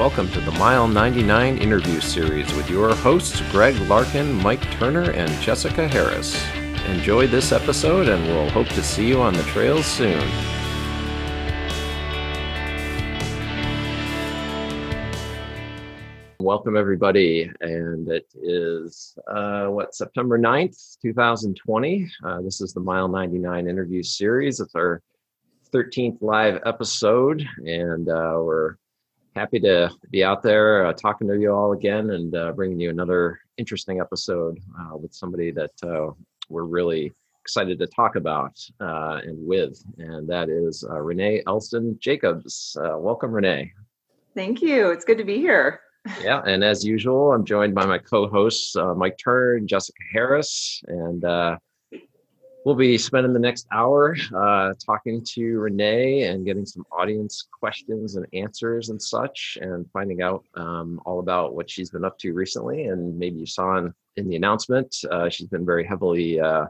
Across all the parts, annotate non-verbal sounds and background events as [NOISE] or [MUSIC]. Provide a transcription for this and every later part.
welcome to the Mile 99 interview series with your hosts Greg Larkin, Mike Turner, and Jessica Harris. Enjoy this episode, and we'll hope to see you on the trails soon. Welcome, everybody. And it is, uh, what, September 9th, 2020. Uh, this is the Mile 99 interview series. It's our 13th live episode, and uh, we're happy to be out there uh, talking to you all again and uh, bringing you another interesting episode uh, with somebody that uh, we're really excited to talk about uh, and with, and that is Renee Elsdon Jacobs. welcome, Renee. Thank you. It's good to be here. [LAUGHS] yeah, and as usual, I'm joined by my co-hosts Mike Turner and Jessica Harris, and We'll be spending the next hour uh, talking to Renee and getting some audience questions and answers and such, and finding out um, all about what she's been up to recently. And maybe you saw in, in the announcement, uh, she's been very heavily uh,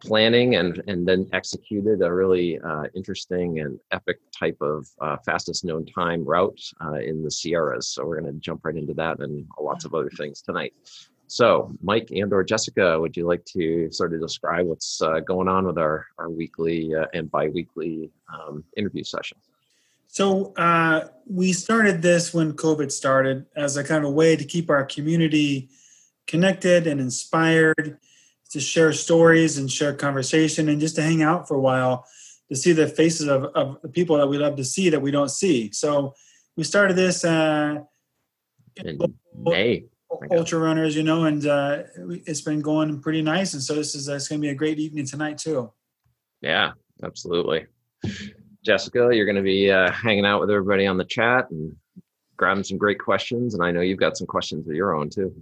planning and and then executed a really uh, interesting and epic type of uh, fastest known time route uh, in the Sierras. So we're going to jump right into that and lots of other things tonight. So, Mike and or Jessica, would you like to sort of describe what's uh, going on with our our weekly uh, and biweekly um, interview sessions? So, uh, we started this when COVID started as a kind of way to keep our community connected and inspired, to share stories and share conversation, and just to hang out for a while to see the faces of, of the people that we love to see that we don't see. So, we started this uh, in May ultra runners, you know, and uh, it's been going pretty nice. And so this is uh, it's going to be a great evening tonight too. Yeah, absolutely. Jessica, you're going to be uh, hanging out with everybody on the chat and grabbing some great questions. And I know you've got some questions of your own too.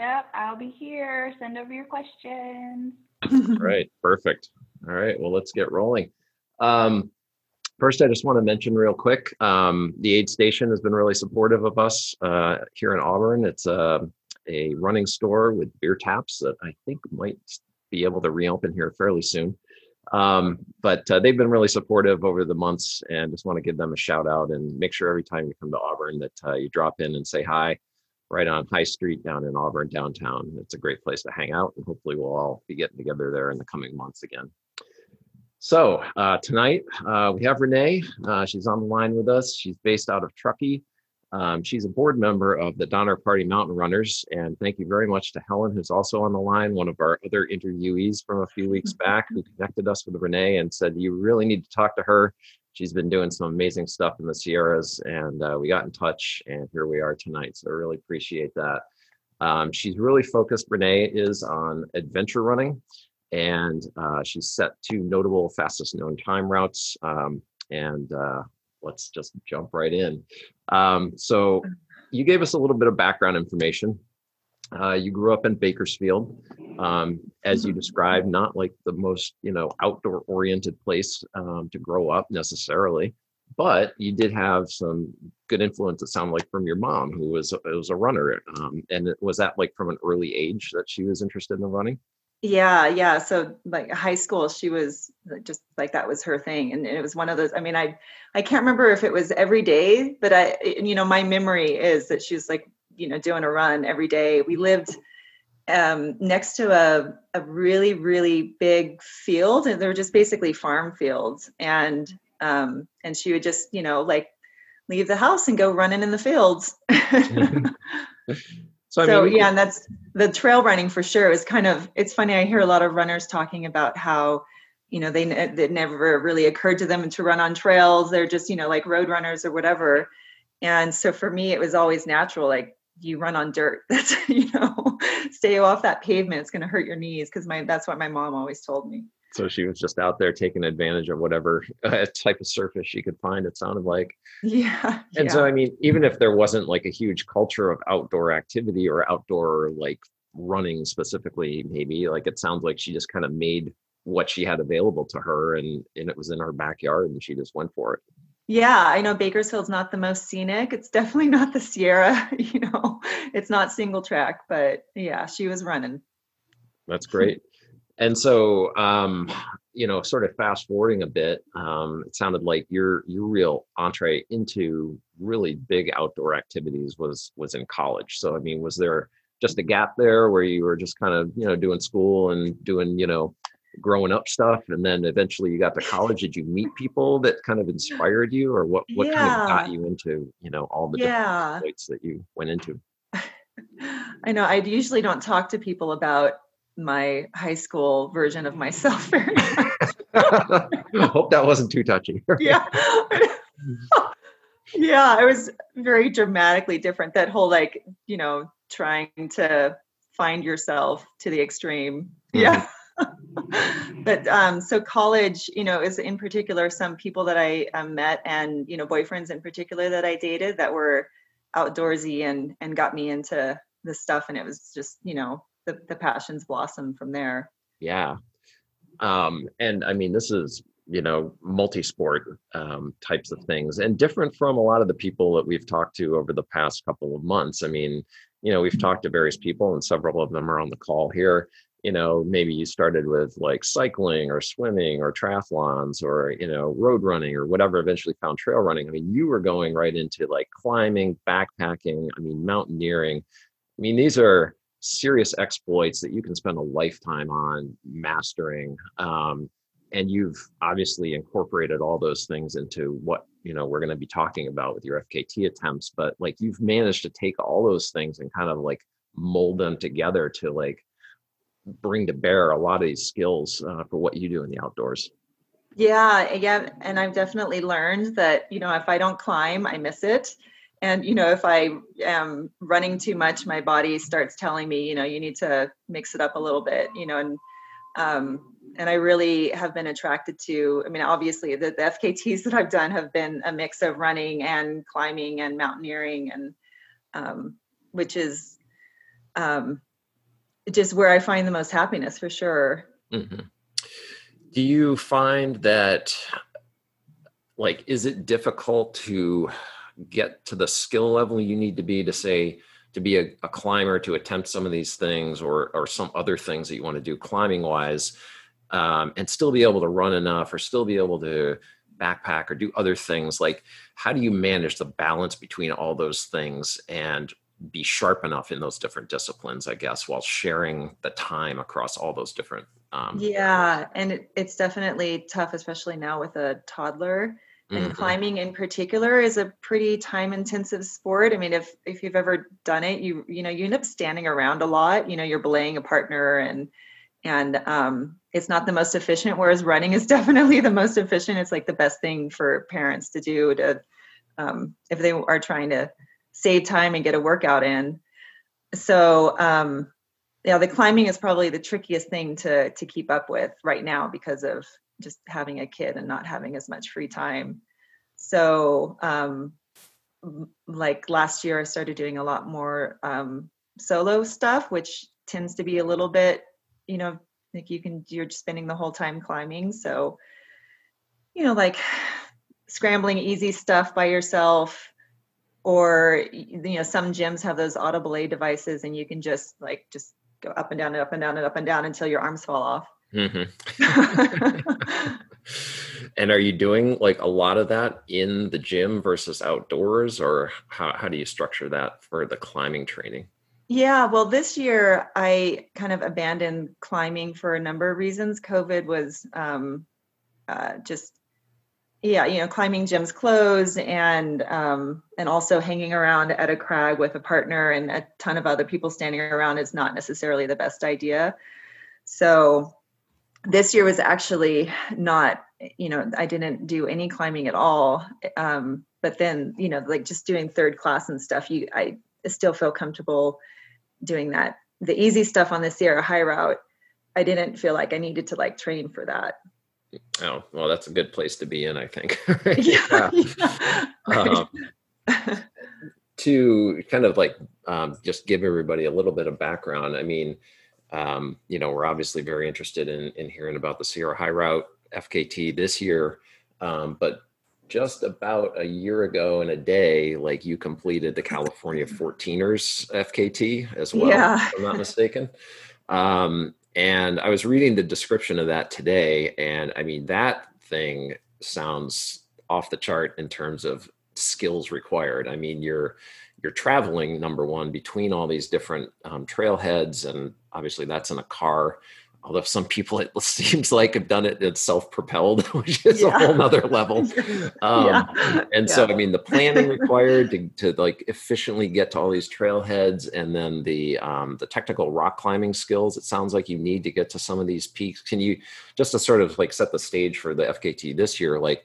Yep, I'll be here. Send over your questions. right, perfect. All right, well, let's get rolling. Um, First, I just want to mention real quick um, the aid station has been really supportive of us uh, here in Auburn. It's a, a running store with beer taps that I think might be able to reopen here fairly soon. Um, but uh, they've been really supportive over the months and just want to give them a shout out and make sure every time you come to Auburn that uh, you drop in and say hi right on High Street down in Auburn downtown. It's a great place to hang out and hopefully we'll all be getting together there in the coming months again. So uh, tonight uh, we have Renee. Uh, she's on the line with us. She's based out of Truckee. Um, she's a board member of the Donner Party Mountain Runners. And thank you very much to Helen, who's also on the line, one of our other interviewees from a few weeks mm-hmm. back, who connected us with Renee and said, You really need to talk to her. She's been doing some amazing stuff in the Sierras. And uh, we got in touch, and here we are tonight. So I really appreciate that. Um, she's really focused, Renee is on adventure running and uh, she's set two notable fastest known time routes. Um, and uh, let's just jump right in. Um, so you gave us a little bit of background information. Uh, you grew up in Bakersfield, um, as you described, not like the most you know outdoor oriented place um, to grow up necessarily, but you did have some good influence. It sounded like from your mom, who was was a runner. Um, and was that like from an early age that she was interested in running? Yeah, yeah. So like high school, she was just like that was her thing, and it was one of those. I mean, I I can't remember if it was every day, but I you know my memory is that she was like you know doing a run every day. We lived um, next to a a really really big field, and they were just basically farm fields, and um, and she would just you know like leave the house and go running in the fields. [LAUGHS] [LAUGHS] [LAUGHS] So, so mean, yeah, and that's the trail running for sure is kind of, it's funny. I hear a lot of runners talking about how, you know, they, it never really occurred to them to run on trails. They're just, you know, like road runners or whatever. And so for me, it was always natural. Like you run on dirt. [LAUGHS] That's, you know, stay off that pavement. It's going to hurt your knees. Cause my, that's what my mom always told me. So she was just out there taking advantage of whatever [LAUGHS] uh, type of surface she could find. It sounded like. Yeah. [LAUGHS] And yeah. so, I mean, even if there wasn't like a huge culture of outdoor activity or outdoor like running specifically, maybe like it sounds like she just kind of made what she had available to her and and it was in her backyard and she just went for it. Yeah, I know Bakersfield's not the most scenic. It's definitely [LAUGHS] not the Sierra, you know. It's not single track, but yeah, she was running. That's great and so um, you know, sort of fast forwarding a bit, um, it sounded like your your real entree into really big outdoor activities was was in college. So I mean, was there just a gap there where you were just kind of you know doing school and doing you know growing up stuff and then eventually you got to college did you meet people that kind of inspired you or what what kind of got you into you know all the Yeah. different that you went into [LAUGHS] I know I usually don't talk to people about my high school version of myself [LAUGHS] very [LAUGHS] much. hope that wasn't too touchy [LAUGHS] yeah. yeah, it was very dramatically different. That whole like, you know, trying to find yourself to the extreme. Yeah. but um so college, you know, is in particular some people that I um, met and, you know, boyfriends in particular that I dated that were outdoorsy and and got me into this stuff and it was just, you know, the the passions blossom from there. Yeah. Um, and I mean, this is, you know, multi-sport um, types of things and different from a lot of the people that we've talked to over the past couple of months. I mean, you know, we've talked to various people and several of them are on the call here. You know, maybe you started with like cycling or swimming or triathlons or, you know, road running or whatever, eventually found trail running. I mean, you were going right into like climbing, backpacking, I mean, mountaineering. I mean, these are serious exploits that you can spend a lifetime on mastering um, and you've obviously incorporated all those things into what you know we're going to be talking about with your fkt attempts but like you've managed to take all those things and kind of like mold them together to like bring to bear a lot of these skills uh, for what you do in the outdoors. Yeah, yeah, and I've definitely learned that you know if I don't climb, I miss it, and you know if I am running too much, my body starts telling me you know you need to mix it up a little bit, you know, and um, and I really have been attracted to. I mean, obviously the, the FKTs [LAUGHS] that I've done have been a mix of running and climbing and mountaineering, and um, which is um, just where I find the most happiness for sure. Mhm. do you find that like is it difficult to get to the skill level you need to be to say to be a, a climber to attempt some of these things or or some other things that you want to do climbing wise um, and still be able to run enough or still be able to backpack or do other things like how do you manage the balance between all those things and be sharp enough in those different disciplines i guess while sharing the time across all those different um, Yeah, and it, it's definitely tough, especially now with a toddler. And mhm. climbing in particular is a pretty time intensive sport. I mean, if if you've ever done it, you you know you end up standing around a lot. You know, you're belaying a partner, and and um, it's not the most efficient. Whereas running is [LAUGHS] definitely the most efficient. It's like the best thing for parents to do to um, if they are trying to save time and get a workout in. So um, yeah, the climbing is probably the trickiest thing to to keep up with right now because of just having a kid and not having as much free time. So, um, like last year, I started doing a lot more um, solo stuff, which tends to be a little bit, you know, like you can you're spending the whole time climbing. So, you know, like scrambling easy stuff by yourself or you know some gyms have those auto belay devices and you can just like just go up and down and up and down and up and down until your arms fall off Mhm. [LAUGHS] and are you doing like a lot of that in the gym versus outdoors or how, how do you structure that for the climbing training? Yeah well this year i kind of abandoned climbing for a number of reasons. Covid was um, uh, just yeah you know climbing gyms closed and um, and also hanging around at a crag with a partner and a ton of other people standing around is not necessarily the best idea. So this year was actually not you know i didn't do any climbing at all. Um, but then you know like just doing third class and stuff you i still feel comfortable doing that. The easy stuff on the sierra high route i didn't feel like i needed to like train for that. Oh well that's a good place to be in i think. [LAUGHS] [LAUGHS] Yeah, yeah. [LAUGHS] Right. Um, to kind of like um, just give everybody a little bit of background i mean um, you know we're obviously very interested in, in hearing about the sierra high route fkt this year um, but just about a year ago in a day like you completed the california [LAUGHS] 14ers fkt as well Yeah. if i'm not mistaken um, and I was reading the description of that today, and I mean that thing sounds off the chart in terms of skills required. I mean, you're you're traveling number one between all these different um, trailheads, and obviously that's in a car although some people it [LAUGHS] seems like have done it it's self-propelled [LAUGHS] which is yeah. a whole nother level [LAUGHS] um, yeah. and yeah. so i mean the planning required to, to like efficiently get to all these trailheads and then the um, the technical rock climbing skills it sounds like you need to get to some of these peaks can you just to sort of like set the stage for the fkt this year like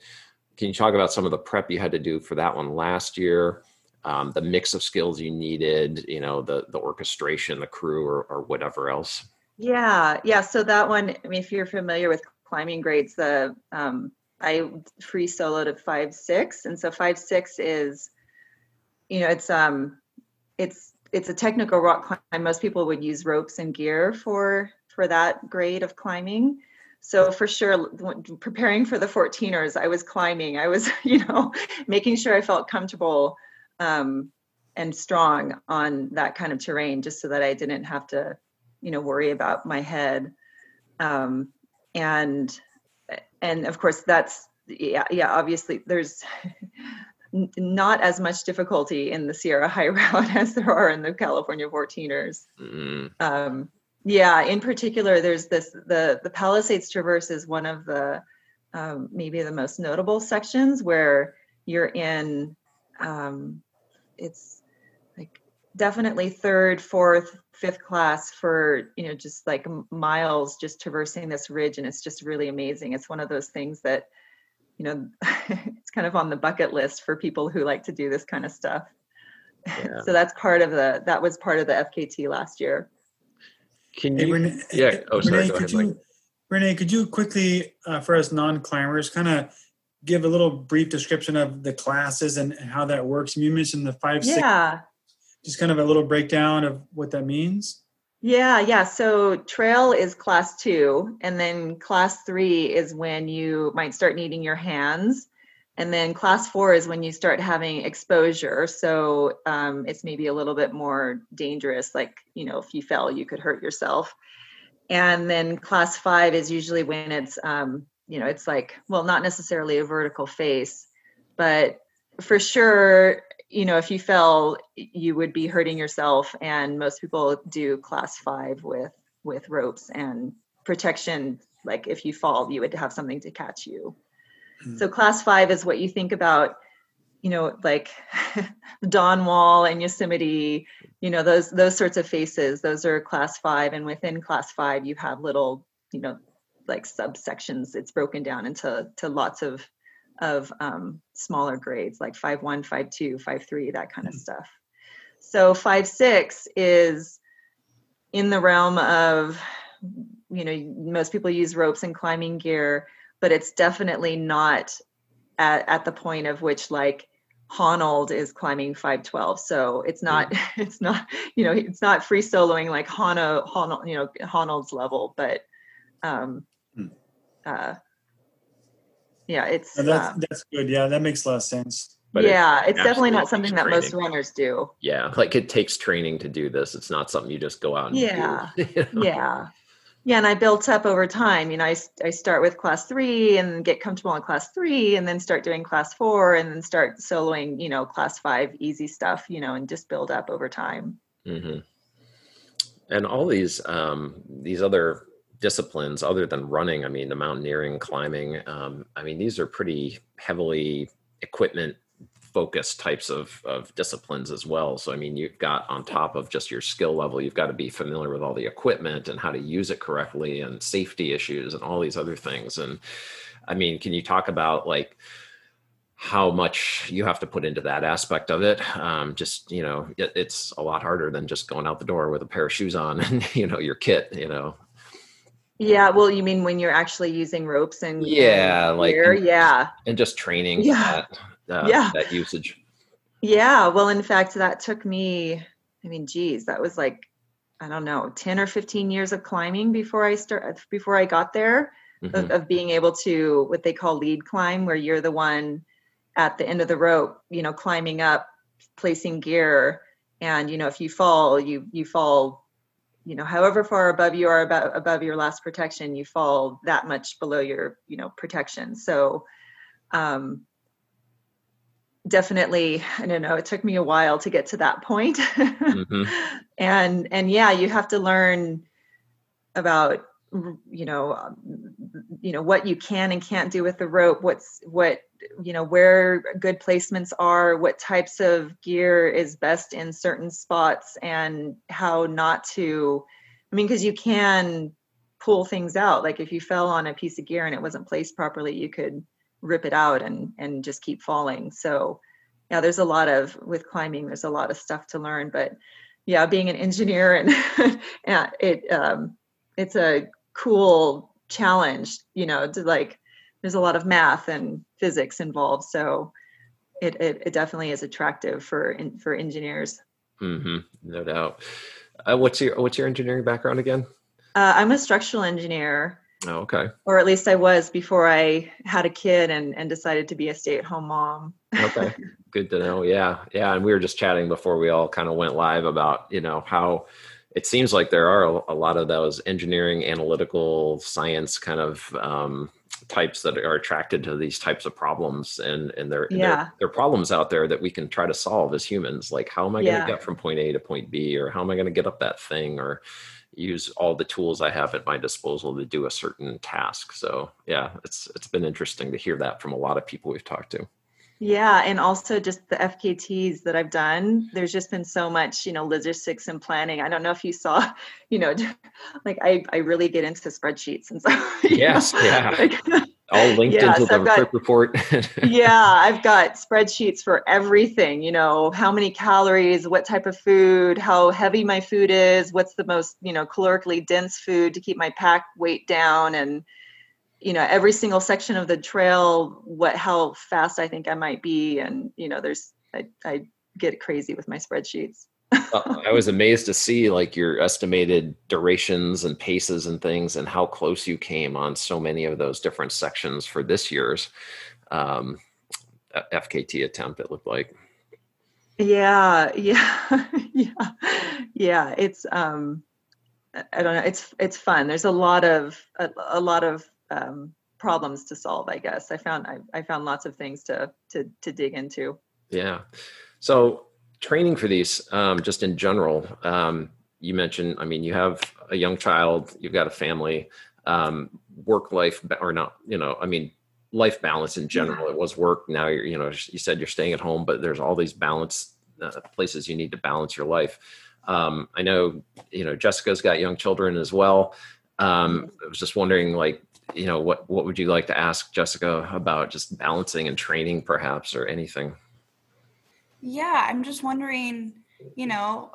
can you talk about some of the prep you had to do for that one last year um, the mix of skills you needed you know the the orchestration the crew or, or whatever else yeah, yeah. So that one, I mean, if you're familiar with climbing grades, the um, I free soloed at five six, and so five six is, you know, it's um, it's it's a technical rock climb. Most people would use ropes and gear for for that grade of climbing. So for sure, preparing for the 14ers, I was climbing. I was, [LAUGHS] you know, making sure I felt comfortable um, and strong on that kind of terrain, just so that I didn't have to you know worry about my head um, and and of course that's yeah yeah obviously there's [LAUGHS] not as much difficulty in the Sierra High [LAUGHS] Route as there are in the California 14ers. Mm. Um, yeah, in particular, there's this the the Palisades Traverse is one of the um, maybe the most notable sections where you're in. Um, it's like definitely third, fourth, fifth class for you know just like miles just traversing this ridge and it's just really amazing. It's one of those things that you know [LAUGHS] it's kind of on the bucket list for people who like to do this kind of stuff. Yeah. so that's part of the that was part of the fkt last year. Can you hey, renee, yeah oh sorry renee, could you renee could you quickly uh, for us non-climbers kind of give a little brief description of the classes and how that works you mentioned the five yeah six, just kind of a little breakdown of what that means? Yeah, yeah. So trail is class two, and then class three is when you might start needing your hands. And then class four is when you start having exposure. So um, it's maybe a little bit more dangerous. Like, you know, if you fell, you could hurt yourself. And then class five is usually when it's, um, you know, it's like, well, not necessarily a vertical face, but for sure you know if you fell you would be hurting yourself and most people do class five with with ropes and protection like if you fall you would have something to catch you mm-hmm. so class five is what you think about you know like [LAUGHS] Dawn Wall and yosemite you know those those sorts of faces those are class five and within class five you have little you know like subsections it's broken down into to lots of of um, smaller grades like 5-1 5-2 5-3 that kind of mm-hmm. stuff so 5-6 is in the realm of you know most people use ropes and climbing gear but it's definitely not at, at the point of which like Honnold is climbing 512 so it's not mm. [LAUGHS] it's not you know it's not free soloing like Hano Honnold you know Honnold's level but um. Uh yeah it's and that's, uh, that's good. Yeah that makes a lot of sense. But yeah it's definitely not something that most runners do. Yeah like it takes training to do this. It's not something you just go out and yeah. do, [LAUGHS] you know? yeah. Yeah and i built up over time. You know I, I start with class three and get comfortable in class three and then start doing class four and then start soloing you know class five easy stuff you know and just build up over time. Mm-hmm. and all these um these other disciplines other than running i mean the mountaineering climbing um, i mean these are pretty heavily equipment focused types of, of disciplines as well so i mean you've got on top of just your skill level you've got to be familiar with all the equipment and how to use it correctly and safety issues and all these other things and i mean can you talk about like how much you have to put into that aspect of it. Um, just you know, it, it's a lot harder than just going out the door with a pair of shoes on [LAUGHS] and you know your kit. You know, yeah, well, you mean when you're actually using ropes and yeah, and like and, yeah, and just training yeah, that, uh, yeah, that usage. Yeah, well, in fact, that took me. I mean, geez, that was like I don't know, ten or fifteen years of climbing before I start before I got there. Mm-hmm. Of, of being able to what they call lead climb, where you're the one at the end of the rope, you know, climbing up, placing gear, and you know, if you fall, you you fall you know however far above you are about above your last protection you fall that much below your you know protection so um definitely i don't know it took me a while to get to that point [LAUGHS] Mhm. and and yeah you have to learn about you know um, you know what you can and can't do with the rope what's what you know where good placements are what types of gear is best in certain spots and how not to i mean because you can pull things out. Like if you fell on a piece of gear and it wasn't placed properly you could rip it out and and just keep falling. So yeah there's a lot of with climbing there's a lot of stuff to learn but yeah being an engineer and [LAUGHS] yeah it um it's a cool challenge you know to like there's a lot of math and physics involved so it it, it definitely is attractive for in, for engineers hmm No doubt. Uh, what's your What's your engineering background again? uh, i'm a structural engineer Oh, okay. or at least i was before i had a kid and and decided to be a stay-at-home mom Okay. Good to know. Yeah. Yeah. And we were just chatting before we all kind of went live about, you know, how it seems like there are a, lot of those engineering, analytical, science kind of um, types that are attracted to these types of problems. And, and there, Yeah. there, are problems out there that we can try to solve as humans. Like, how am I going Yeah. to get from point A to point B? Or how am I going to get up that thing? Or use all the tools I have at my disposal to do a certain task. So yeah, it's it's been interesting to hear that from a lot of people we've talked to. Yeah, and also just the FKTs that I've done. There's just been so much, you know, logistics and planning. I don't know if you saw, [LAUGHS] you know, [LAUGHS] like I I really get into spreadsheets and [LAUGHS] so. Yes, know, yeah. like- all linked Yes, into the I've got- trip report. yeah, I've got spreadsheets for everything, you know, how many calories, what type of food, how heavy my food is, what's the most, you know, calorically dense food to keep my pack weight down and you know, every single section of the trail, what how fast I think I might be and you know, there's I I get crazy with my spreadsheets. Uh, I was amazed to see like your estimated durations and paces and things, and how close you came on so many of those different sections for this year's um, FKT attempt. It looked like. Yeah, yeah, [LAUGHS] yeah, yeah. It's um, I I don't know. It's it's fun. There's a lot of a, a lot of um, problems to solve. I guess I found I, I found lots of things to to to dig into. Yeah. So training for these, um, just in general, um, you mentioned, I mean, you have a young child, you've got a family, um, work life, or not, you know, I mean, life balance in general. It was work. Now you're, you know, you said you're staying at home, but there's all these balance uh, places you need to balance your life. Um, I know, you know, Jessica's got young children as well. Um, I was just wondering, like, you know, what what would you like to ask Jessica about just balancing and training, perhaps, or anything? Yeah, I'm just wondering, you know,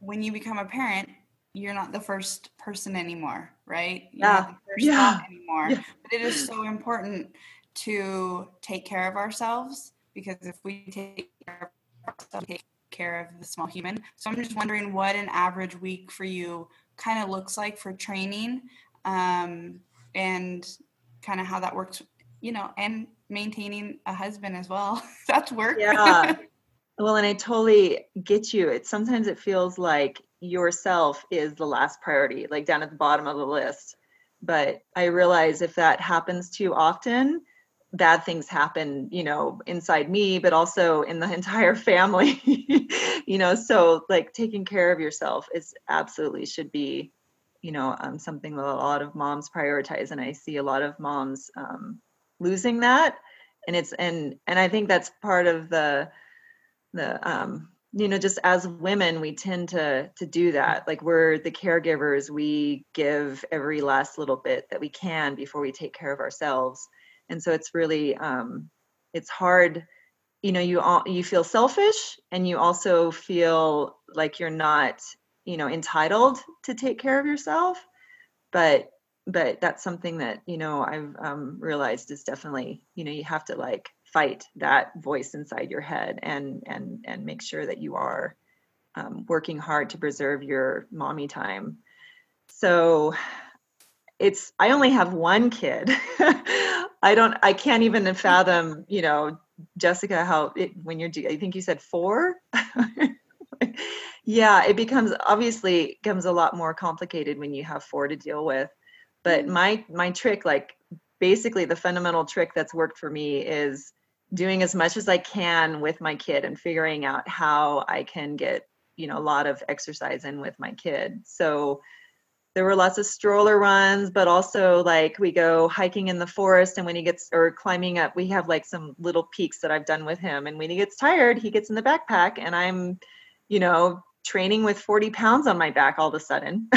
when you become a parent, you're not the first person anymore, right? You're Yeah, not the first yeah, anymore. yeah. But it is so important to take care of ourselves because if we take care of ourselves, we take care of the small human. So I'm just wondering what an average week for you kind of looks like for training um, and kind of how that works, you know, and maintaining a husband as well. [LAUGHS] That's work. Yeah. Well, and I totally get you. It sometimes it feels like yourself is the last priority, like down at the bottom of the list. But I realize if that happens too often, bad things happen, you know, inside me, but also in the [LAUGHS] entire family. [LAUGHS] you know, so like taking care of yourself is absolutely should be, you know, um, something that a lot of moms prioritize, and I see a lot of moms um, losing that, and it's and and I think that's part of the the um you know just as women we tend to to do that like we're the caregivers we give every last little bit that we can before we take care of ourselves and so it's really um it's hard you know you all you feel selfish and you also feel like you're not you know entitled to take care of yourself but but that's something that you know i've um, realized is definitely you know you have to like fight that voice inside your head and and and make sure that you are um, working hard to preserve your mommy time. So it's i only have one kid. [LAUGHS] I don't i can't even fathom you know jessica how it when you're i think you said four [LAUGHS] [LAUGHS] yeah, it becomes obviously becomes a lot more complicated when you have four to deal with. But mm-hmm. my my trick, like basically the fundamental trick that's worked for me is doing as much as I can with my kid and figuring out how I can get, you know, a lot of exercise in with my kid. So there were lots of stroller runs, but also like we go hiking in the forest and when he gets or climbing up, we have like some little peaks that I've done with him. And when he gets tired, he gets in the backpack and I'm, you know, training with 40 pounds on my back all of a sudden.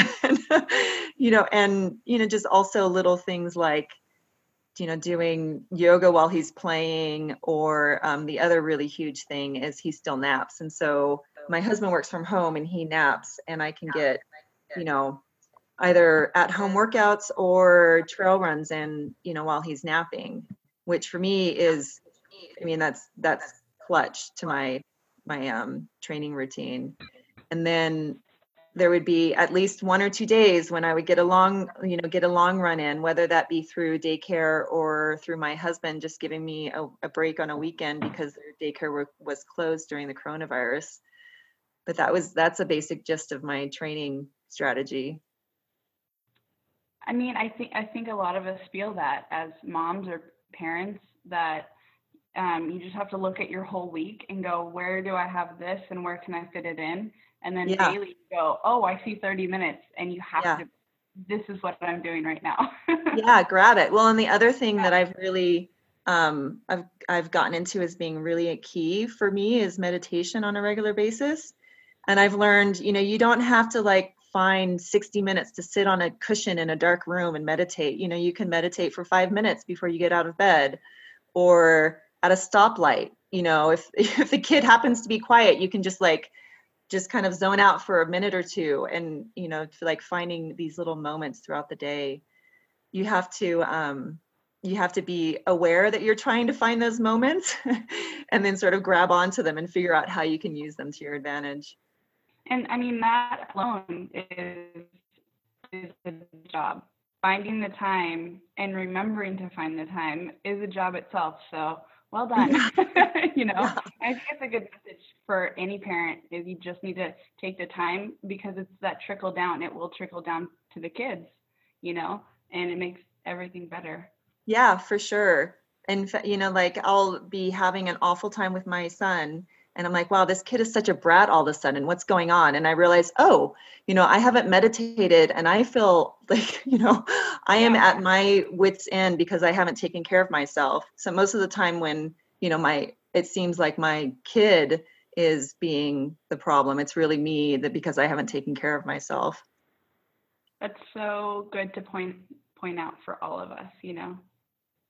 [LAUGHS] you know, and you know, just also little things like you know doing yoga while he's playing or um, the other really huge thing is he still naps and so my husband works from home and he naps and i can get you know either at home workouts or trail runs and you know while he's napping which for me is i mean that's that's clutch to my my um training routine and then there would be at least one or two days when I would get a long, you know, get a long run in, whether that be through daycare or through my husband just giving me a, a break on a weekend because their daycare were, was closed during the coronavirus. But that was that's a basic gist of my training strategy. I mean, I think I think a lot of us feel that as moms or parents that um, you just have to look at your whole week and go, where do I have this and where can I fit it in? and then yeah. daily you go oh i see 30 minutes and you have yeah. to this is what i'm doing right now [LAUGHS] yeah grab it well and the other thing yeah. that i've really um, I've I've gotten into as being really a key for me is meditation on a regular basis. And I've learned, you know, you don't have to like find 60 minutes to sit on a cushion in a dark room and meditate. You know, you can meditate for five minutes before you get out of bed or at a stoplight. You know, if [LAUGHS] if the kid happens to be quiet, you can just like just kind of zone out for a minute or two and you know like finding these little moments throughout the day. You have to um you have to be aware that you're trying to find those moments [LAUGHS] and then sort of grab onto them and figure out how you can use them to your advantage. And i mean that alone is is a job. Finding the time and remembering to find the time is a job itself. So well [LAUGHS] done. [LAUGHS] you know, yeah. I think it's a good message for any parent is you just need to take the time because it's that trickle down. It will trickle down to the kids, you know, and it makes everything better. Yeah, for sure. And you know, like I'll be having an awful time with my son and I'm like, wow, this kid is such a brat all of a sudden. What's going on? And I realize, oh, you know, I haven't meditated and I feel [LAUGHS] like, you know, I am at my wits' end because I haven't taken care of myself. So most of the time when, you know, my it seems like my kid is being the problem. It's really me that because I haven't taken care of myself. That's so good to point point out for all of us, you know.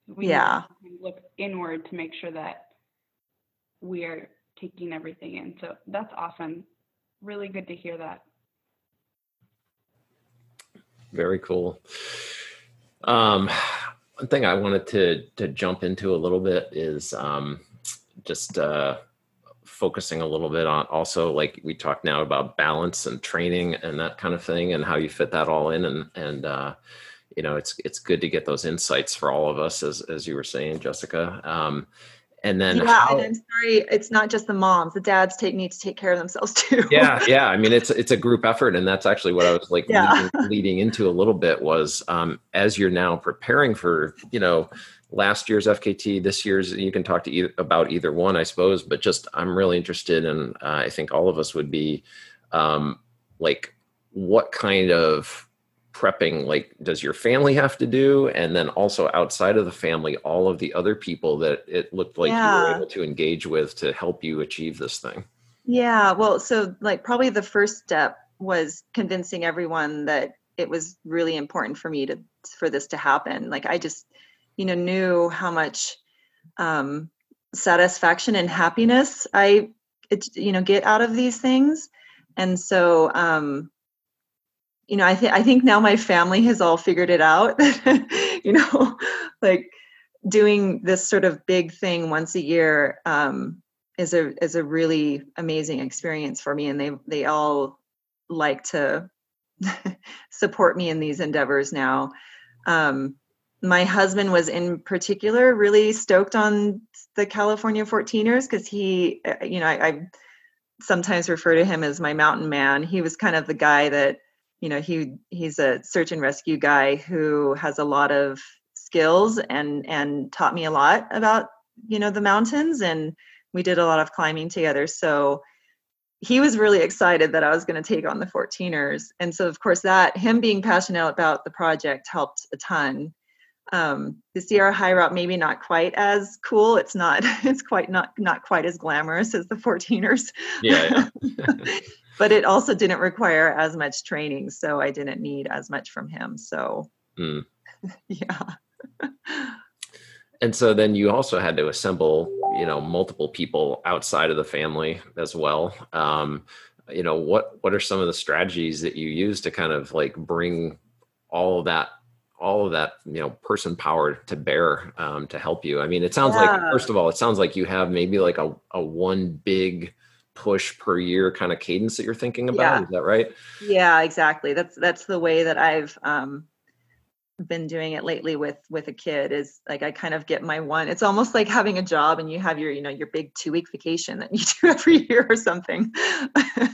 We yeah. look inward to make sure that we are taking everything in. So that's awesome. Really good to hear that. Very cool. Um, one thing I wanted to to jump into a little bit is um, just uh, focusing a little bit on also like we talked now about balance and training and that kind of thing and how you fit that all in and and uh, you know it's it's good to get those insights for all of us as as you were saying Jessica. Um, and then yeah, how, and I'm sorry, it's not just the moms. The dads take need to take care of themselves [LAUGHS] too. yeah, yeah. I mean, it's it's a group effort, and that's actually what I was like yeah. leading, leading, into a little bit was um, as you're now preparing for you know last year's FKT, this year's. You can talk to either, about either one, I suppose, but just I'm really interested, and uh, I think all of us would be um, like, what kind of prepping like does your family have to do? And then also outside of the family all of the other people that it looked like yeah. you were able to engage with to help you achieve this thing. Yeah well so like probably the first step was convincing everyone that it was really important for me to for this to happen. Like i just you know knew how much um satisfaction and happiness i it, you know get out of these things. And so um you know, I think I think now my family has all figured it out. [LAUGHS] you know, [LAUGHS] like doing this sort of big thing once a year um, is a is a really amazing experience for me, and they they all like to [LAUGHS] support me in these endeavors now. Um, my husband was in particular really stoked on the California 14ers because he, uh, you know, I, I sometimes refer to him as my mountain man. He was kind of the guy that, you know, he he's a search and rescue guy who has a lot of skills and and taught me a lot about, you know, the mountains and we did a lot of climbing together. So he was really excited that I was going to take on the 14ers. And so of course that him being passionate about the project helped a ton um, the Sierra High Route maybe not quite as cool. It's not. [LAUGHS] It's quite not not quite as glamorous as the 14ers. Yeah. [LAUGHS] [LAUGHS] but it also didn't require as much training, so I didn't need as much from him. So Mm. [LAUGHS] yeah. And so then you also had to assemble, you know, multiple people outside of the family as well. Um, you know, what what are some of the strategies that you use to kind of like bring all of that all of that you know person power to bear um, to help you i mean it sounds like first of all it sounds like you have maybe like a, a one big push per year kind of cadence that you're thinking about Yeah. is that right Yeah, exactly. That's that's the way that I've um been doing it lately with with a kid is like I kind of get my one it's almost like having a job and you have your you know your big 2 week vacation that [LAUGHS] you do every year or something.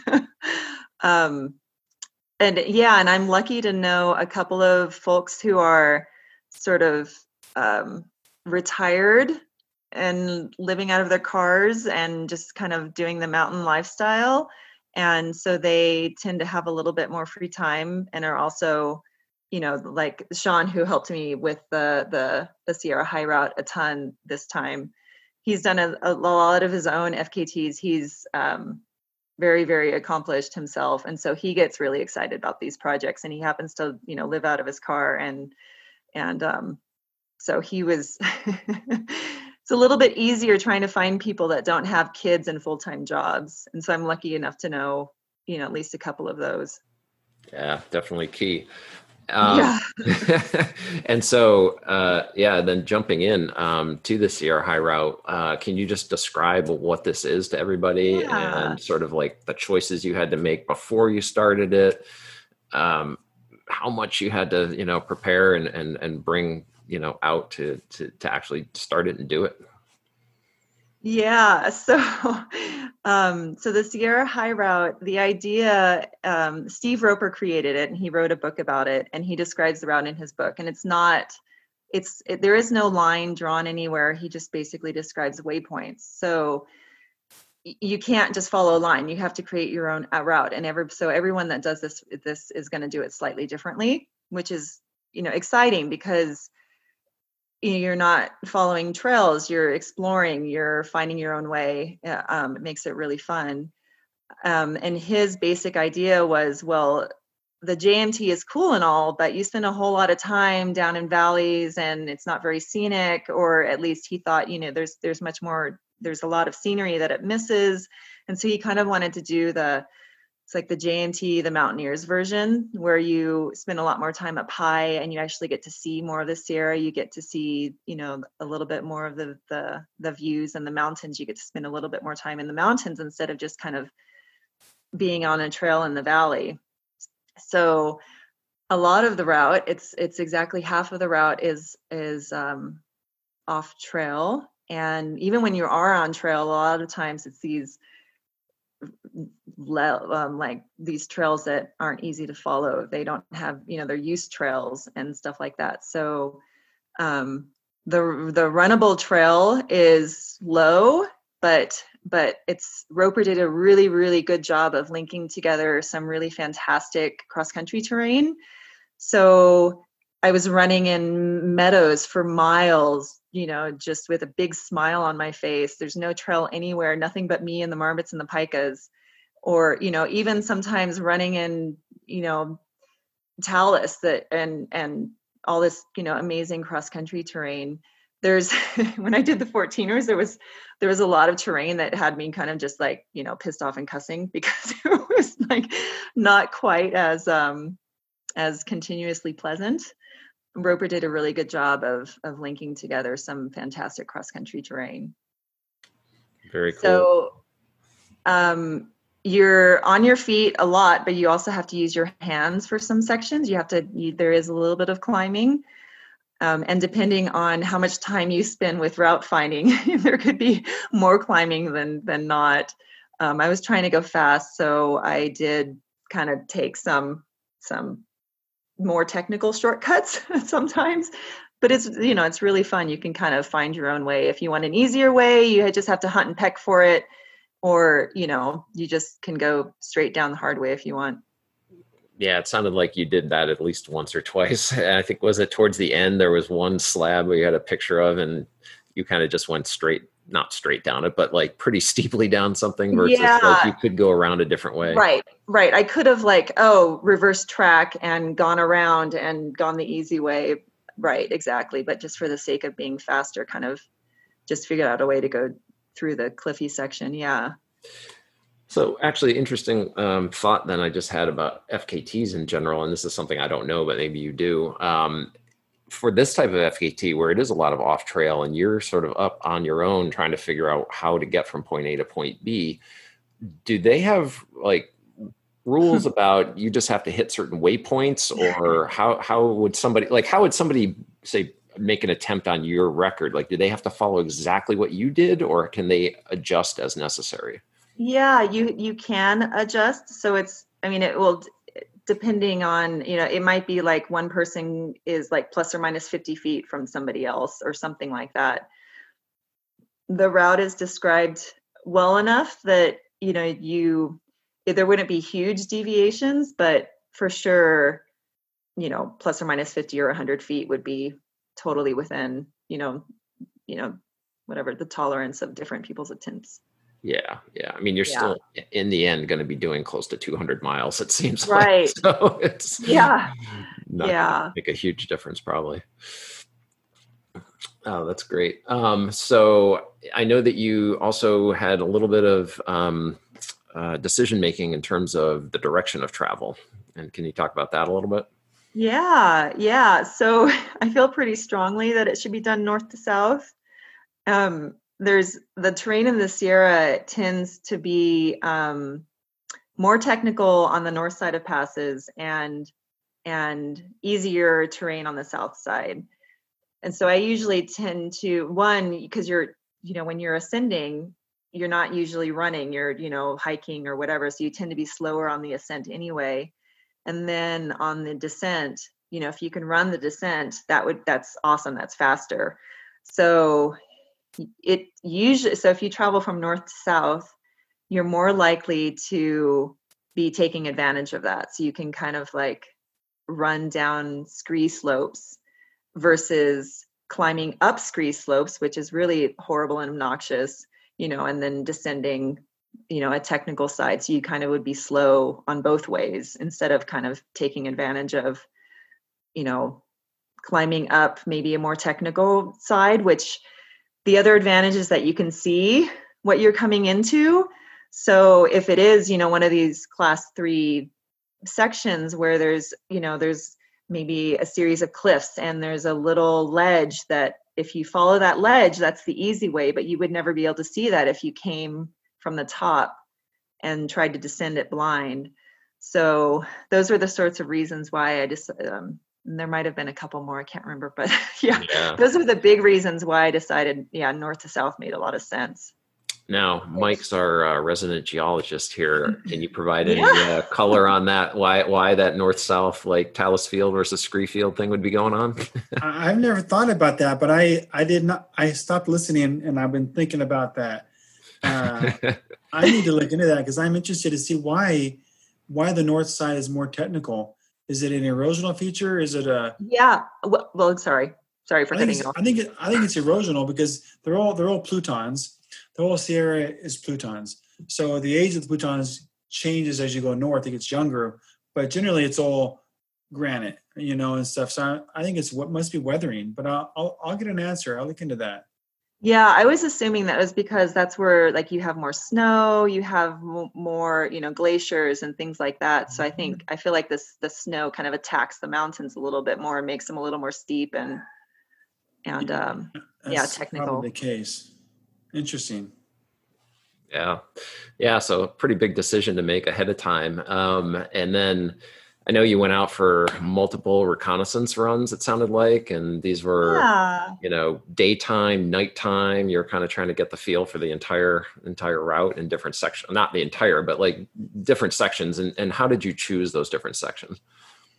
[LAUGHS] um and yeah, and I'm lucky to know a couple of folks who are sort of um retired and living out of their cars and just kind of doing the mountain lifestyle. And so they tend to have a little bit more free time and are also you know like sean who helped me with the the, the sierra high route a ton this time. He's done a, a lot of his own fkt's he's um, very very accomplished himself. And so he gets really excited about these projects and he happens to you know live out of his car and and um, so he was [LAUGHS] it's a little bit easier trying to find people that don't have kids and full-time jobs. And so i'm lucky enough to know you know at least a couple of those. Yeah definitely key. Um, yeah. [LAUGHS] and so uh, yeah then jumping in um, to the sierra high route uh, can you just describe what this is to everybody Yeah. and sort of like the choices you had to make before you started it? Um, how much you had to you know prepare and and, and bring you know out to, to to actually start it and do it Yeah. So, [LAUGHS] um, so the Sierra High Route, the idea, um, Steve Roper created it, and he wrote a book about it, and he describes the route in his book. And it's not, it's it, there is no line drawn anywhere. He just basically describes waypoints. So you can't just follow a line. You have to create your own uh, route, and every so everyone that does this this is going to do it slightly differently, which is you know exciting because you're not following trails you're exploring you're finding your own way uh, um, it makes it really fun. Um, and his basic idea was well the jmt is cool and all but you spend a whole lot of time down in valleys and it's not very scenic or at least he thought you know there's there's much more there's a lot of scenery that it misses. And so he kind of wanted to do the it's like the JMT, the Mountaineers version, where you spend a lot more time up high and you actually get to see more of the Sierra. You get to see, you know, a little bit more of the the the views and the mountains. You get to spend a little bit more time in the mountains instead of just kind of being on a trail in the valley. So a lot of the route, it's it's exactly half of the route is is um, off trail. And even when you are on trail, a lot of times it's these le- um, like these trails that aren't easy to follow. They don't have, you know, they're used trails and stuff like that. So um, the the runnable trail is low, but but it's Roper did a really really good job of linking together some really fantastic cross country terrain. So I was running in meadows for miles, you know, just with a big smile on my face. There's no trail anywhere, nothing but me and the marmots and the pikas or you know even sometimes running in you know talus that and and all this you know amazing cross country terrain. There's [LAUGHS] when i did the 14ers there was there was a lot of terrain that had me kind of just like you know pissed off and cussing [LAUGHS] because it was like not quite as um as continuously pleasant. Roper did a really good job of of linking together some fantastic cross country terrain. Very cool. So um, you're on your feet a lot, but you also have to use your hands for some sections. You have to, you, there is a little bit of climbing. Um, and depending on how much time you spend with route finding, [LAUGHS] there could be more climbing than than not. Um, I was trying to go fast, so I did kind of take some some more technical shortcuts [LAUGHS] sometimes. But it's you know it's really fun. You can kind of find your own way. If you want an easier way, you just have to hunt and peck for it, or you know you just can go straight down the hard way if you want. Yeah, it sounded like you did that at least once or twice. [LAUGHS] I think was it towards the end there was one slab we had a picture of and you kind of just went straight not straight down it, but like pretty [LAUGHS] steeply down something versus Yeah. like you could go around a different way. Right, right. I could have like, oh, reverse track and gone around and gone the easy way. Right, exactly. But just for the sake of being faster, kind of just figured out a way to go through the cliffy section. Yeah. So actually interesting um, thought then I just had about FKTs in general, and this is something I don't know, but maybe you do. Um, for this type of FKT where it is a lot of off trail and you're sort of up on your own trying to figure out how to get from point A to point B, do they have like rules [LAUGHS] about you just have to hit certain waypoints or how how would somebody like how would somebody say make an attempt on your record like do they have to follow exactly what you did or can they adjust as necessary Yeah, you you can adjust. So it's I mean it will depending on, you know, it might be like one person is like plus or minus 50 feet from somebody else or something like that. The route is described well enough that, you know, you there wouldn't be huge deviations, but for sure, you know, plus or minus 50 or 100 feet would be totally within, you know, you know, whatever the tolerance of different people's attempts. Yeah, yeah. I mean, you're Yeah. still in the end going to be doing close to 200 miles. It seems Right. like [LAUGHS] so. It's Yeah. not Yeah. make a huge difference probably. Oh, that's great. Um, so I know that you also had a little bit of um, uh, decision making in terms of the direction of travel, and can you talk about that a little bit? Yeah, yeah. So [LAUGHS] I feel pretty strongly that it should be done north to south. Um, there's the terrain in the Sierra tends to be um, more technical on the north side of passes and and easier terrain on the south side. And so I usually tend to one because you're you know when you're ascending you're not usually running you're you know hiking or whatever so you tend to be slower on the ascent anyway and then on the descent you know if you can run the descent that would that's awesome that's faster. So it usually so if you travel from north to south you're more likely to be taking advantage of that. So you can kind of like run down scree slopes versus climbing up scree slopes which is really horrible and obnoxious you know and then descending you know a technical side so you kind of would be slow on both ways instead of kind of taking advantage of you know climbing up maybe a more technical side which the other advantage is that you can see what you're coming into. So if it is you know one of these class 3 sections where there's you know there's maybe a series of cliffs and there's a little ledge that if you follow that ledge that's the easy way but you would never be able to see that if you came from the top and tried to descend it blind so those were the sorts of reasons why i just um, and there might have been a couple more i can't remember but [LAUGHS] yeah Yeah. those are the big reasons why i decided yeah north to south made a lot of sense Now, Mike's our uh, resident geologist here. [LAUGHS] Can you provide any Yeah. uh, color on that? Why why that north south like Talus Field versus Scree Field thing would be going on? I've never thought about that, but I I did not. I stopped listening, and I've been thinking about that. Uh, [LAUGHS] I need to look into that because I'm interested to see why why the north side is more technical. Is it an erosional feature? Is it a? yeah well, well sorry sorry for I think, cutting it's, off I think it, I think it's erosional because they're all they're all plutons. The whole Sierra is plutons. So the age of the plutons changes as you go north. It gets younger, but generally it's all granite, you know, and stuff. So I, I think it's what must be weathering. But I'll, I'll I'll get an answer. I'll look into that. Yeah, I was assuming that was because that's where like you have more snow, you have m- more, you know, glaciers and things like that. So I think I feel like this the snow kind of attacks the mountains a little bit more and makes them a little more steep and and um Yeah, technical. The case. Interesting. Yeah. Yeah. So pretty big decision to make ahead of time. Um, and then I know you went out for multiple reconnaissance runs. It sounded like, and these were Yeah. you know daytime, nighttime. You're kind of trying to get the feel for the entire entire route in different sections. Not the entire, but like different sections. And and how did you choose those different sections?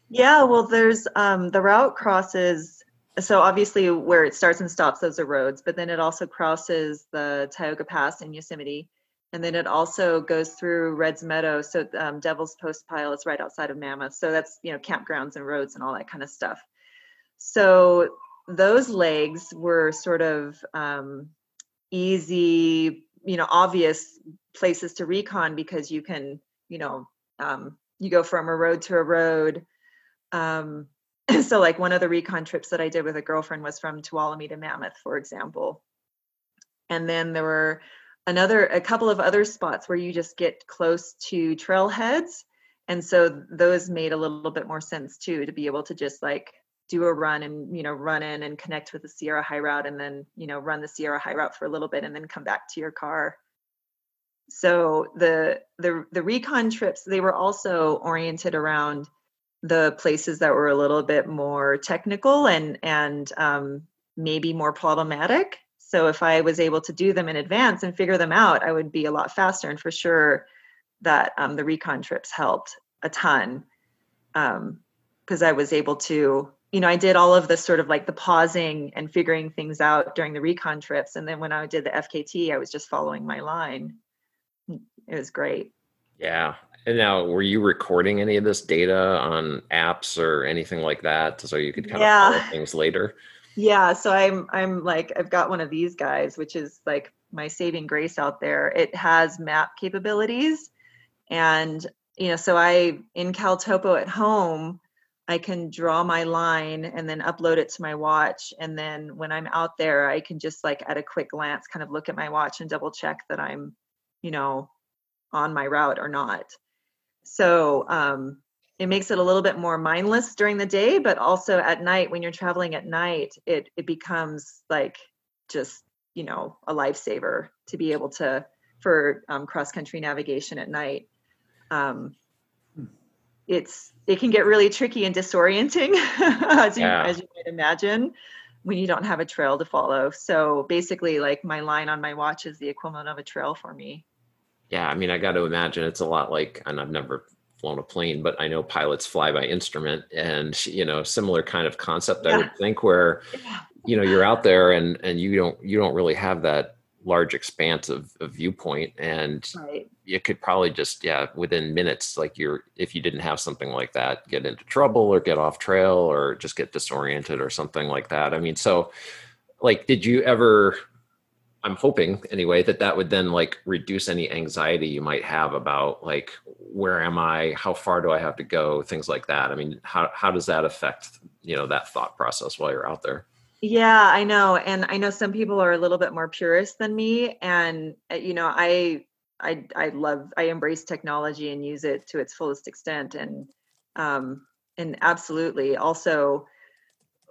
Yeah, well, there's um, the route crosses. So obviously, where it starts and stops, those are roads. But then it also crosses the Tioga Pass in Yosemite, and then it also goes through Red's Meadow. So um, Devils Postpile is right outside of Mammoth. So that's you know campgrounds and roads and all that kind of stuff. So those legs were sort of um, easy, you know, obvious places to recon because you can, you know, um, you go from a road to a road um, [LAUGHS] so like one of the recon trips that I did with a girlfriend was from Tuolumne to Mammoth, for example. And then there were another a couple of other spots where you just get close to trailheads. And so those made a little bit more sense too to be able to just like do a run and you know run in and connect with the Sierra High Route and then you know run the Sierra High Route for a little bit and then come back to your car. So the the the recon trips they were also oriented around the places that were a little bit more technical and and um, maybe more problematic. So if I was able to do them in advance and figure them out, I would be a lot faster. And for sure, that um, the recon trips helped a ton because I was able to, you know, I did all of the sort of like the pausing and figuring things out during the recon trips, and then when I did the FKT, I was just following my line. It was great. Yeah. And now, were you recording any of this data on apps or anything like that, so you could kind Yeah. of follow things later? Yeah, so I'm I'm like I've got one of these guys, which is like my saving grace out there. It has map capabilities, and you know, so I in CalTopo at home, I can draw my line and then upload it to my watch, and then when I'm out there, I can just like at a quick glance, kind of look at my watch and double check that I'm, you know, on my route or not. So um, it makes it a little bit more mindless during the day but also at night when you're traveling at night it it becomes like just you know a lifesaver to be able to for um, cross country navigation at night. Um, it's it can get really tricky and disorienting [LAUGHS] as, you, Yeah. as you might imagine when you don't have a trail to follow. So basically like my line on my watch is the equivalent of a trail for me. Yeah, I mean, I got to imagine it's a lot like, and I've never flown a plane, but I know pilots fly by instrument, and you know, similar kind of concept. I would think where, Yeah. you know, you're out there and and you don't you don't really have that large expanse of, of viewpoint, and right you could probably just yeah within minutes like you're if you didn't have something like that get into trouble or get off trail or just get disoriented or something like that i mean so like did you ever i'm hoping anyway that that would then like reduce any anxiety you might have about like where am i how far do i have to go things like that i mean how, how does that affect you know that thought process while you're out there Yeah, I know. And I know some people are a little bit more purist than me. And uh, you know, I I I love I embrace technology and use it to its fullest extent. And um and absolutely also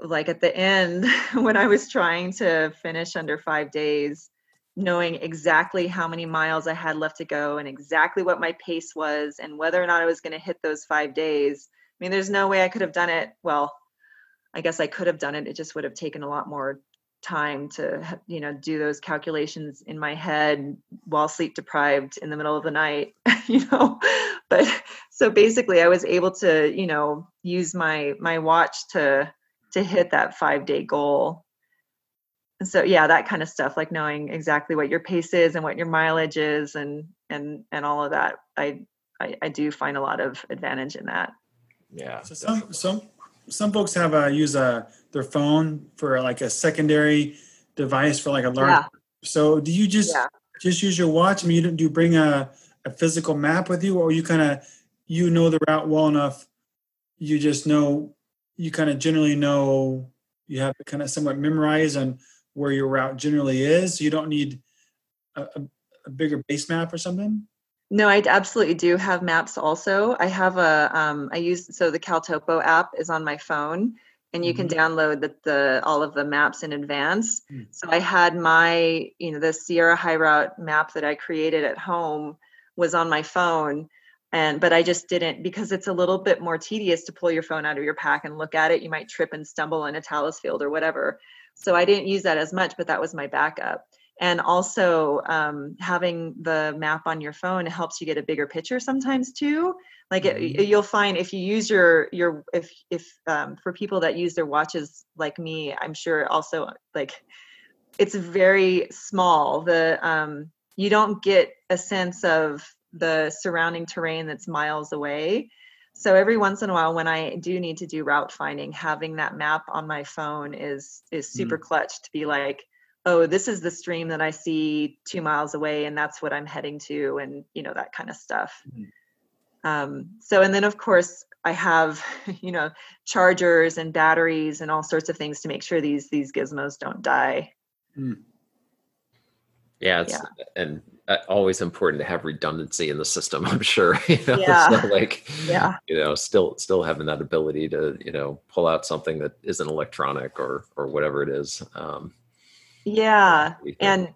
like at the end [LAUGHS] when I was trying to finish under five days, knowing exactly how many miles I had left to go and exactly what my pace was and whether or not I was going to hit those five days. I mean, there's no way I could have done it. Well, I guess I could have done it. It just would have taken a lot more time to, you know, do those calculations in my head while sleep deprived in the middle of the night, [LAUGHS] you know. But so basically, I was able to, you know, use my my watch to to hit that five day goal. And so yeah, that kind of stuff, like knowing exactly what your pace is and what your mileage is, and and and all of that, I I, I do find a lot of advantage in that. yeah So some some some folks have a use a their phone for like a secondary device for like a large. Yeah. So do you just Yeah. just use your watch? I mean, you don't do you bring a a physical map with you, or you kind of you know the route well enough? You just know you kind of generally know you have to kind of somewhat memorize on where your route generally is. So you don't need a, a, a bigger base map or something. No, I absolutely do have maps also. I have a um I use so the CalTopo app is on my phone and you can download the, the all of the maps in advance. Mm. So I had my, you know, the Sierra High Route map that I created at home was on my phone. And but i just didn't because it's a little bit more tedious to pull your phone out of your pack and look at it. You might trip and stumble in a talus field or whatever. So i didn't use that as much but that was my backup. And also um, having the map on your phone helps you get a bigger picture sometimes too. Like it, Mhm. you'll find if you use your your if if um, for people that use their watches like me i'm sure also like it's very small. The um you don't get a sense of the surrounding terrain that's miles away. So every once in a while when i do need to do route finding having that map on my phone is is super clutch to be like oh this is the stream that i see two miles away and that's what i'm heading to and you know that kind of stuff. Mhm. um, so and then of course i have [LAUGHS] you know chargers and batteries and all sorts of things to make sure these these gizmos don't die. Yeah, it's and always important to have redundancy in the system. [LAUGHS] I'm sure. You know? [LAUGHS] Yeah. So like, yeah you know, still still having that ability to you know pull out something that isn't electronic or or whatever it is. Um, yeah and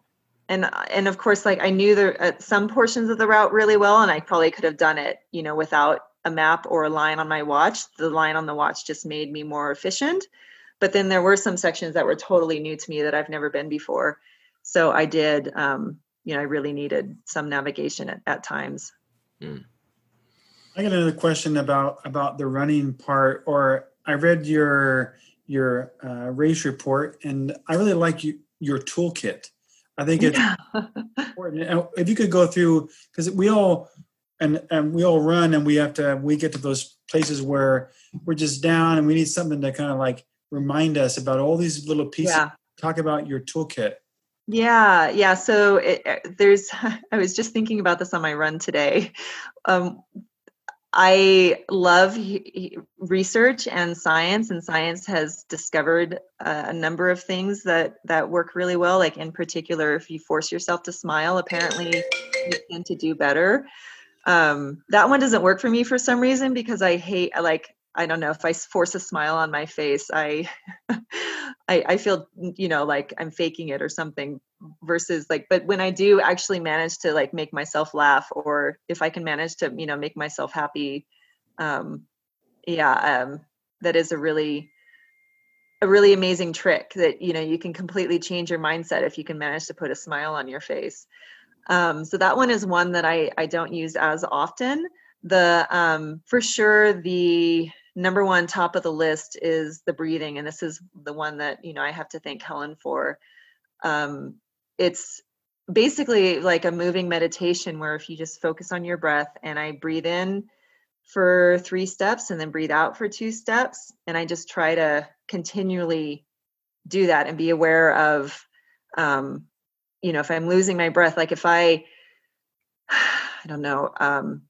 and and of course like i knew the uh, some portions of the route really well and i probably could have done it you know without a map or a line on my watch the line on the watch just made me more efficient but then there were some sections that were totally new to me that i've never been before so i did um you know i really needed some navigation at, at times I got another question about about the running part. Or I read your your uh, race report, and I really like you, your toolkit. I think it's important. And if you could go through, because we all and and we all run, and we have to. We get to those places where we're just down, and we need something to kind of like remind us about all these little pieces. yeah Talk about your toolkit. Yeah, yeah. So it, uh, there's, [LAUGHS] I was just thinking about this on my run today. Um, I love research and science, and science has discovered a number of things that that work really well. Like in particular, if you force yourself to smile, apparently you tend to do better. Um, that one doesn't work for me for some reason because I hate, like, I don't know, if I force a smile on my face, I, [LAUGHS] I, I feel, you know, like I'm faking it or something versus like, but when I do actually manage to like make myself laugh or if I can manage to, you know, make myself happy, um, yeah, um, that is a really, a really amazing trick that, you know, you can completely change your mindset if you can manage to put a smile on your face. Um, so that one is one that I, I don't use as often. The um, for sure the number one top of the list is the breathing, and this is the one that you know I have to thank Helen for. Um, it's basically like a moving meditation where if you just focus on your breath and I breathe in for three steps and then breathe out for two steps, and I just try to continually do that and be aware of um, you know if i'm losing my breath like if i [SIGHS] i don't know um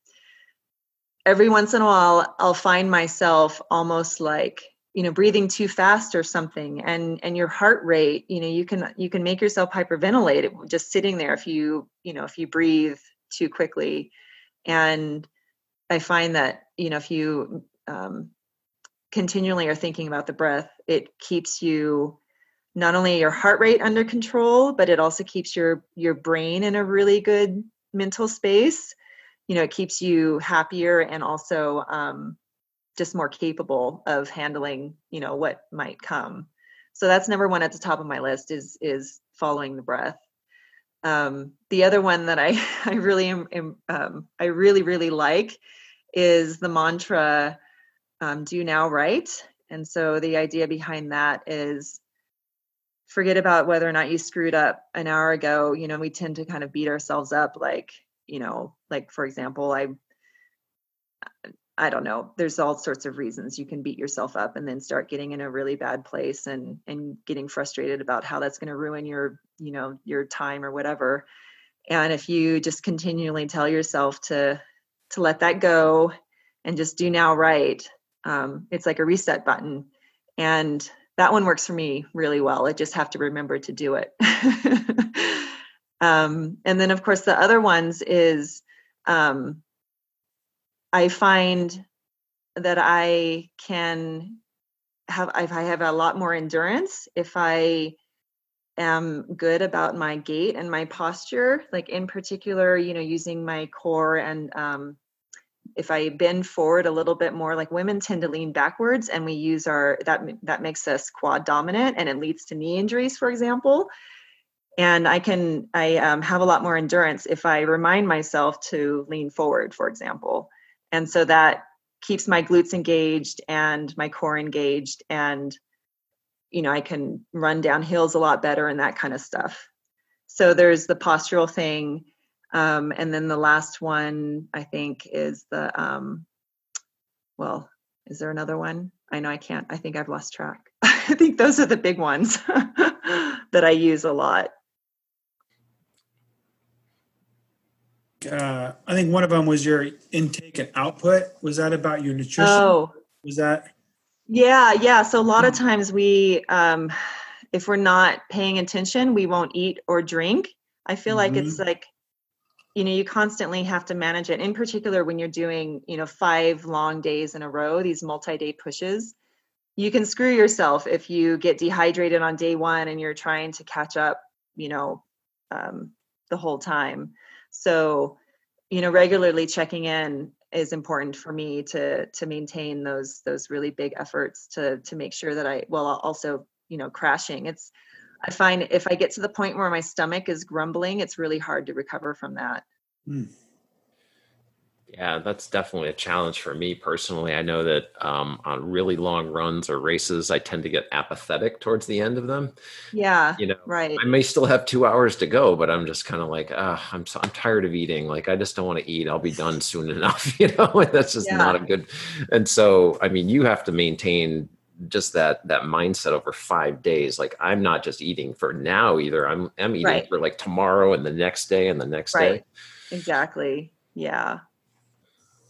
every once in a while i'll find myself almost like you know breathing too fast or something. And and your heart rate you know you can you can make yourself hyperventilate just sitting there if you you know if you breathe too quickly. And i find that you know if you um, continually are thinking about the breath it keeps you not only your heart rate under control but it also keeps your your brain in a really good mental space you know it keeps you happier and also um, just more capable of handling you know what might come. So that's number one at the top of my list is is following the breath. Um, the other one that i [LAUGHS] i really am, am um, i really really like is the mantra um, do now right and so the idea behind that is forget about whether or not you screwed up an hour ago. You know we tend to kind of beat ourselves up like you know like for example i i don't know there's all sorts of reasons you can beat yourself up and then start getting in a really bad place and and getting frustrated about how that's going to ruin your you know your time or whatever and if you just continually tell yourself to to let that go and just do now right um, it's like a reset button and that one works for me really well. I just have to remember to do it. [LAUGHS] um, and then, of course, the other ones is um, I find that I can have if I have a lot more endurance if I am good about my gait and my posture. Like in particular, you know, using my core and um, if I bend forward a little bit more, like women tend to lean backwards, and we use our that that makes us quad dominant, and it leads to knee injuries, for example. And I can I um, have a lot more endurance if I remind myself to lean forward, for example, and so that keeps my glutes engaged and my core engaged, and you know I can run down hills a lot better and that kind of stuff. So there's the postural thing um, and then the last one, I think, is the, um, well, is there another one? I know I can't, I think I've lost track. [LAUGHS] I think those are the big ones [LAUGHS] that I use a lot. Uh, I think one of them was your intake and output. Was that about your nutrition? Oh, Was that? yeah, yeah. So a lot of times we, um, if we're not paying attention, we won't eat or drink. I feel like it's like you know you constantly have to manage it in particular when you're doing you know five long days in a row these multi-day pushes you can screw yourself if you get dehydrated on day one and you're trying to catch up you know um, the whole time so you know regularly checking in is important for me to to maintain those those really big efforts to to make sure that i well also you know crashing it's I find if I get to the point where my stomach is grumbling, it's really hard to recover from that. Hmm. Yeah, that's definitely a challenge for me personally. I know that um, on really long runs or races, I tend to get apathetic towards the end of them. Yeah, You know, right. I may still have two hours to go, but I'm just kind of like, ah, I'm so, I'm tired of eating. Like I just don't want to eat. I'll be done soon [LAUGHS] enough. You know, and that's just Yeah. not a good. And so, I mean, you have to maintain just that that mindset over five days. Like I'm not just eating for now either. I'm I'm eating Right. for like tomorrow and the next day and the next Right. day. Exactly. Yeah.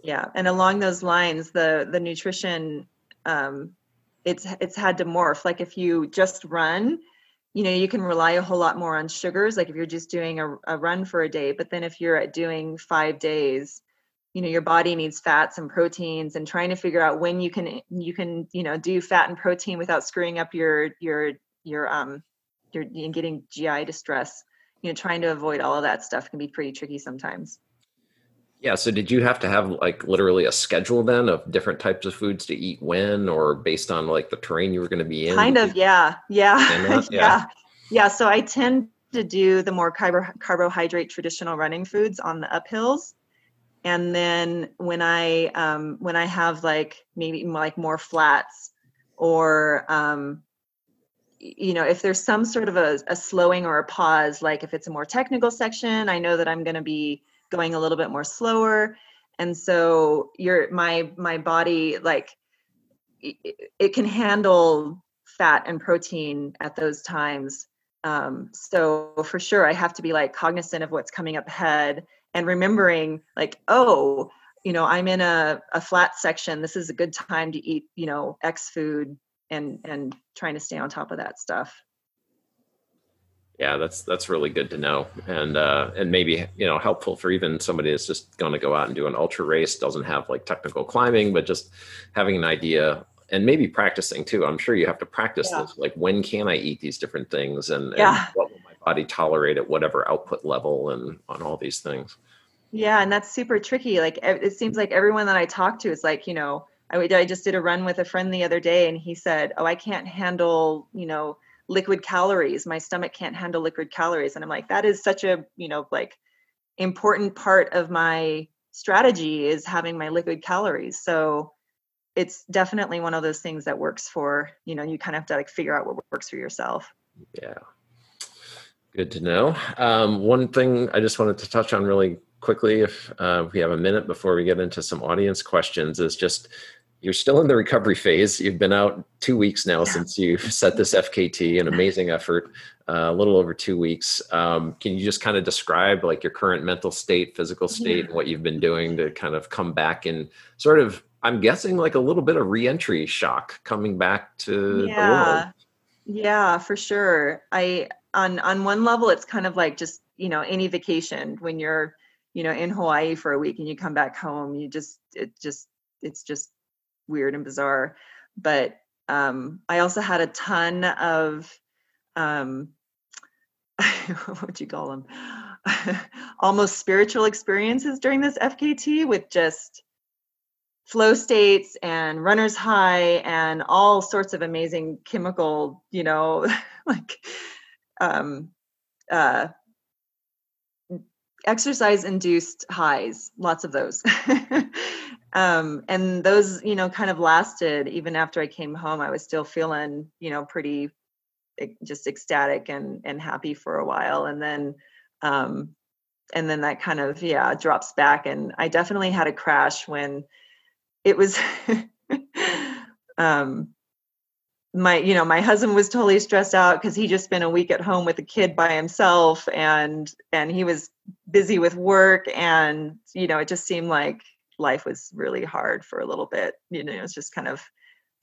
Yeah. And along those lines, the the nutrition um it's it's had to morph. Like if you just run, you know, you can rely a whole lot more on sugars, like if you're just doing a, a run for a day. But then if you're doing five days, you know, your body needs fats and proteins and trying to figure out when you can you can, you know, do fat and protein without screwing up your your your um your and getting GI distress you know trying to avoid all of that stuff can be pretty tricky sometimes Yeah. So did you have to have like literally a schedule then of different types of foods to eat when, or based on like the terrain you were going to be in? kind of yeah yeah yeah. [LAUGHS] yeah yeah so i tend to do the more carbo- carbohydrate traditional running foods on the uphills and then when i um when i have like maybe like more flats or um you know if there's some sort of a, a slowing or a pause like if it's a more technical section i know that i'm going to be going a little bit more slower. And so your my my body like i- i- it can handle fat and protein at those times. Um, so for sure i have to be like cognizant of what's coming up ahead and remembering like oh you know i'm in a, a flat section. This is a good time to eat you know x food and and trying to stay on top of that stuff Yeah, that's that's really good to know, and uh, and maybe you know helpful for even somebody that's just going to go out and do an ultra race, doesn't have like technical climbing, but just having an idea and maybe practicing too. I'm sure you have to practice Yeah. this, like when can I eat these different things, and, and what will my body tolerate at whatever output level, and on all these things. Yeah, and that's super tricky. Like it seems like everyone that I talk to is like, you know, I, I just did a run with a friend the other day, and he said, "Oh, I can't handle, you know, liquid calories. My stomach can't handle liquid calories." And I'm like, that is such a, you know, like important part of my strategy is having my liquid calories. So it's definitely one of those things that works for, you know, you kind of have to like figure out what works for yourself. Yeah. Good to know. Um, one thing I just wanted to touch on really quickly, if uh, we have a minute before we get into some audience questions, is just you're still in the recovery phase. You've been out two weeks now since you've [LAUGHS] set this FKT, an amazing effort, uh, a little over two weeks. Um, can you just kind of describe like your current mental state, physical state, and what you've been doing to kind of come back and sort of, I'm guessing, like a little bit of reentry shock coming back to the world? yeah yeah for sure i on on one level it's kind of like just you know any vacation when you're you know in hawaii for a week and you come back home you just it just it's just weird and bizarre but um i also had a ton of um [LAUGHS] what would you call them [LAUGHS] almost spiritual experiences during this fkt with just flow states and runner's high and all sorts of amazing chemical, you know, [LAUGHS] like um, uh, exercise induced highs, lots of those. Um, and those, you know, kind of lasted even after I came home. I was still feeling, you know, pretty just ecstatic and and happy for a while, and then um, and then that kind of yeah drops back. And I definitely had a crash when it was. [LAUGHS] um, my you know my husband was totally stressed out because he just spent a week at home with a kid by himself and and he was busy with work and you know it just seemed like life was really hard for a little bit you know it's just kind of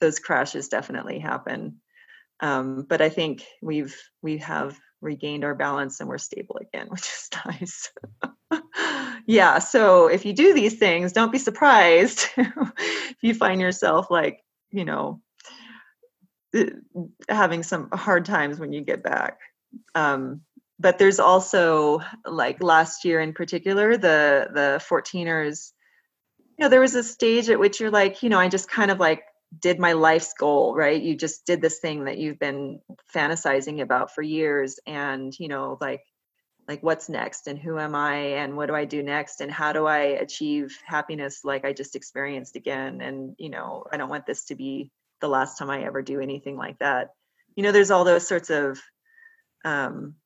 those crashes definitely happen um, but i think we've we have regained our balance and we're stable again [LAUGHS] which is nice [LAUGHS] yeah so if you do these things don't be surprised [LAUGHS] if you find yourself like you know uh, having some hard times when you get back. Um, but there's also like last year in particular, the the 14ers. Know, there was a stage at which you're like, you know, I just kind of like did my life's goal, right? You just did this thing that you've been fantasizing about for years, and you know, like like what's next and who am i and what do i do next and how do i achieve happiness like i just experienced again and you know i don't want this to be the last time I ever do anything like that. You know, there's all those sorts of um,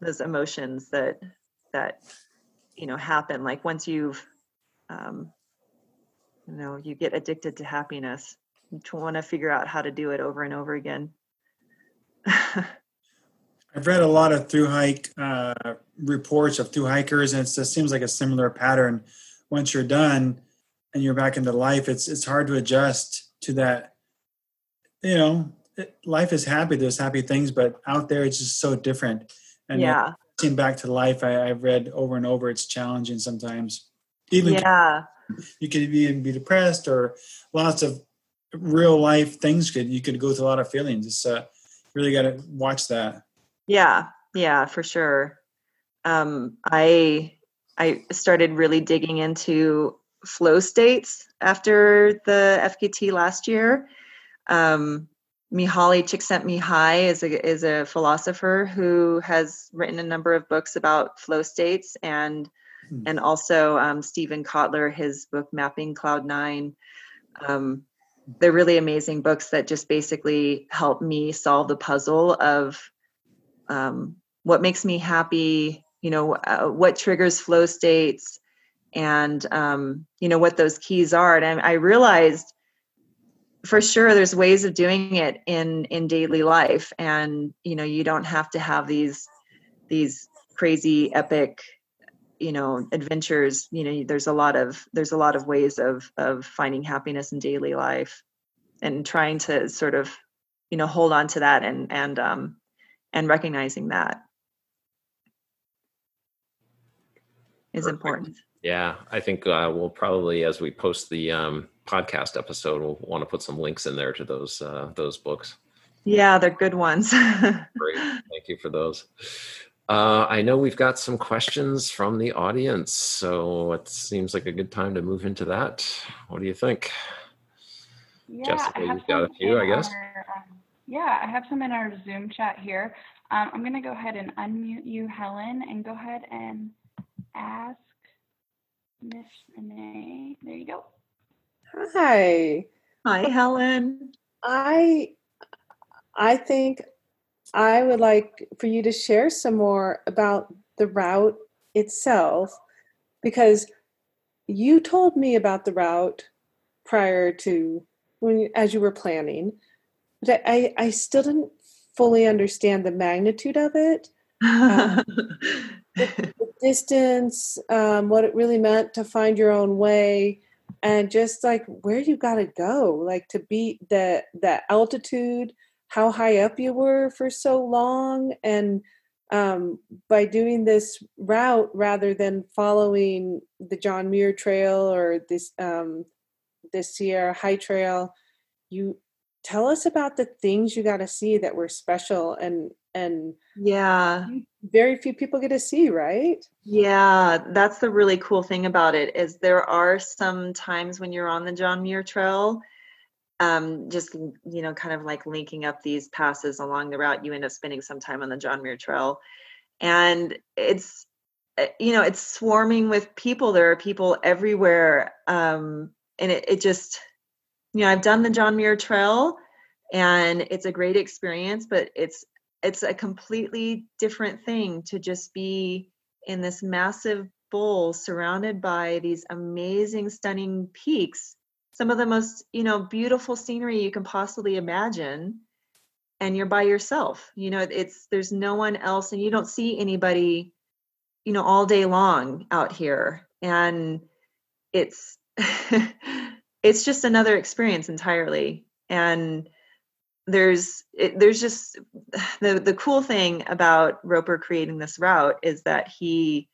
those emotions that that you know happen. Like once you've um, you know you get addicted to happiness, you want to figure out how to do it over and over again. [LAUGHS] I've read a lot of through hike uh, reports of through hikers, and it just seems like a similar pattern. Once you're done and you're back into life, it's it's hard to adjust to that you know, it, life is happy. There's happy things, but out there it's just so different. And yeah, seeing back to life, I, I've read over and over. It's challenging sometimes. Even yeah, you could even be depressed or lots of real life things. Could you could go through a lot of feelings. It's uh, really got to watch that. Yeah, yeah, for sure. Um, I I started really digging into flow states after the FKT last year um, Mihaly Csikszentmihalyi is a is a philosopher who has written a number of books about flow states and hmm. and also um, Steven Kotler, his book Mapping Cloud Nine. Um, they're really amazing books that just basically help me solve the puzzle of um, what makes me happy. You know, uh, what triggers flow states, and um, you know what those keys are. And I, I realized for sure there's ways of doing it in in daily life and you know you don't have to have these these crazy epic you know adventures you know there's a lot of there's a lot of ways of of finding happiness in daily life and trying to sort of you know hold on to that and and um and recognizing that is Perfect. important yeah i think uh, we'll probably as we post the um podcast episode, we'll want to put some links in there to those uh, those books. Yeah, they're good ones. [LAUGHS] Great, thank you for those. Uh, I know we've got some questions from the audience, so it seems like a good time to move into that. What do you think? Yeah, Jessica, you've got a few, I guess. Our, um, yeah, I have some in our Zoom chat here. Um, I'm going to go ahead and unmute you, Helen, and go ahead and ask Miss Renee. There you go. Hi. Hi, Helen. I I think I would like for you to share some more about the route itself because you told me about the route prior to when as you were planning but I, I still didn't fully understand the magnitude of it. Um, [LAUGHS] the, the, distance um, what it really meant to find your own way and just like where you got to go like to beat the that altitude how high up you were for so long and um, by doing this route rather than following the John Muir Trail or this um, the Sierra High Trail, you tell us about the things you got to see that were special and and yeah very few people get to see, right? Yeah, that's the really cool thing about it is there are some times when you're on the John Muir Trail, um, just you know, kind of like linking up these passes along the route, you end up spending some time on the John Muir Trail, and it's eh, you know it's swarming with people. There are people everywhere, um, and it, it just you know I've done the John Muir Trail, and it's a great experience, but it's it's a completely different thing to just be in this massive bowl surrounded by these amazing stunning peaks some of the most you know beautiful scenery you can possibly imagine and you're by yourself. You know it's there's no one else and you don't see anybody you know all day long out here. And it's [LAUGHS] it's just another experience entirely. And there's it, there's just [SIGHS] the the cool thing about Roper creating this route is that he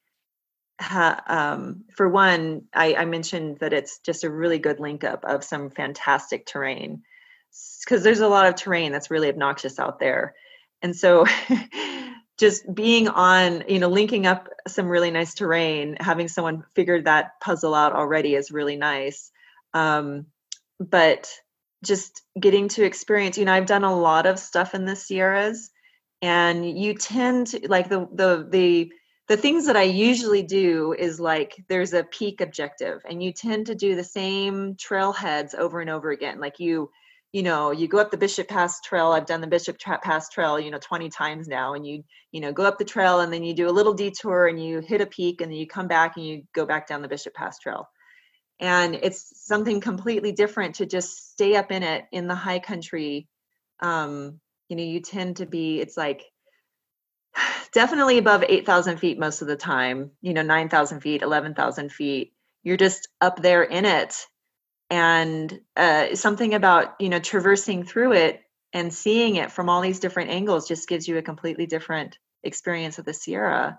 ha, um, for one I, I mentioned that it's just a really good link up of some fantastic terrain. Because there's a lot of terrain that's really obnoxious out there. And so [LAUGHS] just being on you know linking up some really nice terrain having someone figured that puzzle out already is really nice. Um, but just getting to experience you know i've done a lot of stuff in the sierras and you tend to like the the the the things that i usually do is like there's a peak objective and you tend to do the same trailheads over and over again. Like you you know you go up the bishop pass trail i've done the bishop pass trail you know 20 times now and you you know go up the trail and then you do a little detour and you hit a peak and then you come back and you go back down the bishop pass trail. And it's something completely different to just stay up in it in the high country. Um you know you tend to be it's like definitely above 8000 feet most of the time you know 9000 feet 11000 feet. You're just up there in it. And uh, something about you know traversing through it and seeing it from all these different angles just gives you a completely different experience of the sierra.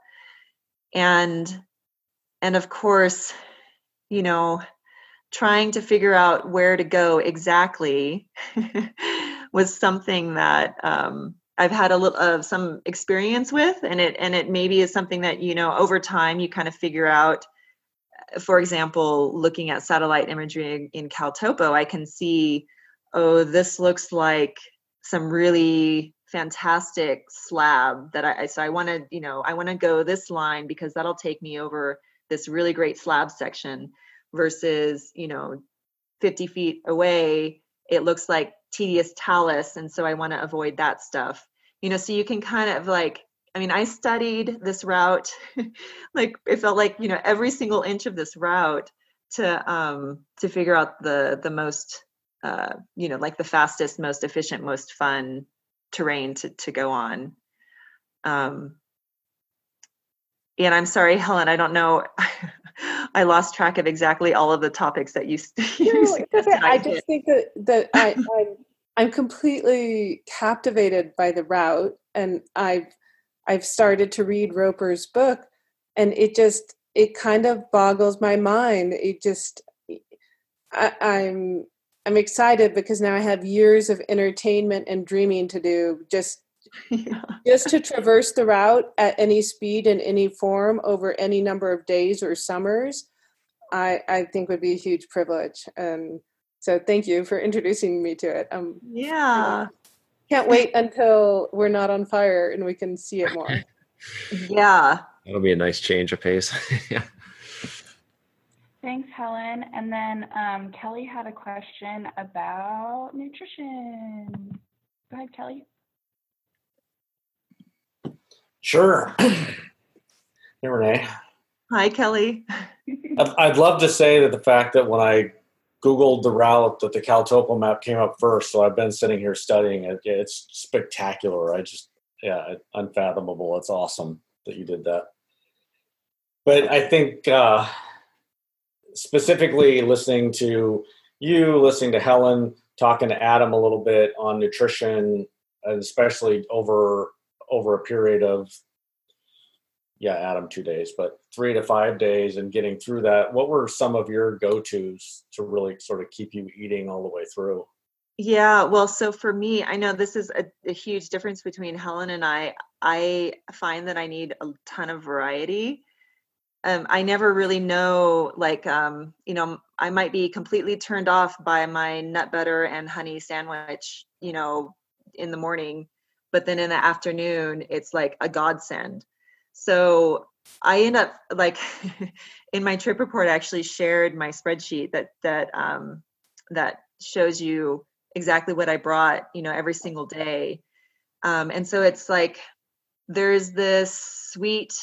And and of course you know trying to figure out where to go exactly [LAUGHS] was something that um, I've had a little of some experience with, and it and it maybe is something that you know over time you kind of figure out. For example, looking at satellite imagery in Caltopo, I can see, oh, this looks like some really fantastic slab that I so I want to you know I want to go this line because that'll take me over this really great slab section versus you know 50 feet away it looks like tedious talus and so i want to avoid that stuff. You know so you can kind of like i mean i studied this route [LAUGHS] like it felt like you know every single inch of this route to um to figure out the the most uh you know like the fastest most efficient most fun terrain to to go on. Um and i'm sorry helen i don't know [LAUGHS] I lost track of exactly all of the topics that you. [LAUGHS] you no, I just think that that I, I'm I'm completely captivated by the route, and I've I've started to read Roper's book, and it just it kind of boggles my mind. It just I, I'm I'm excited because now I have years of entertainment and dreaming to do just yeah. [LAUGHS] just to traverse the route at any speed in any form over any number of days or summers i i think would be a huge privilege and so thank you for introducing me to it um yeah can't wait until we're not on fire and we can see it more [LAUGHS] yeah that'll be a nice change of pace [LAUGHS] yeah Thanks, Helen. And then um, Kelly had a question about nutrition. Go ahead, Kelly. Sure. [CLEARS THROAT] hey, Renee. Hi, Kelly. I'd love to say that the fact that when I Googled the route that the Caltopo map came up first, so I've been sitting here studying it. It's spectacular. I just, yeah, unfathomable. It's awesome that you did that. But I think uh, specifically listening to you, listening to Helen, talking to Adam a little bit on nutrition, and especially over over a period of yeah adam two days but three to five days and getting through that what were some of your go-to's to really sort of keep you eating all the way through Yeah, well, so for me, I know this is a, a huge difference between Helen and I. I find that I need a ton of variety. Um, I never really know, like, um, you know, I might be completely turned off by my nut butter and honey sandwich, you know, in the morning, but then in the afternoon, it's like a godsend. So I end up like [LAUGHS] in my trip report, I actually shared my spreadsheet that that um, that shows you exactly what I brought, you know, every single day. Um, and so it's like there's this sweet,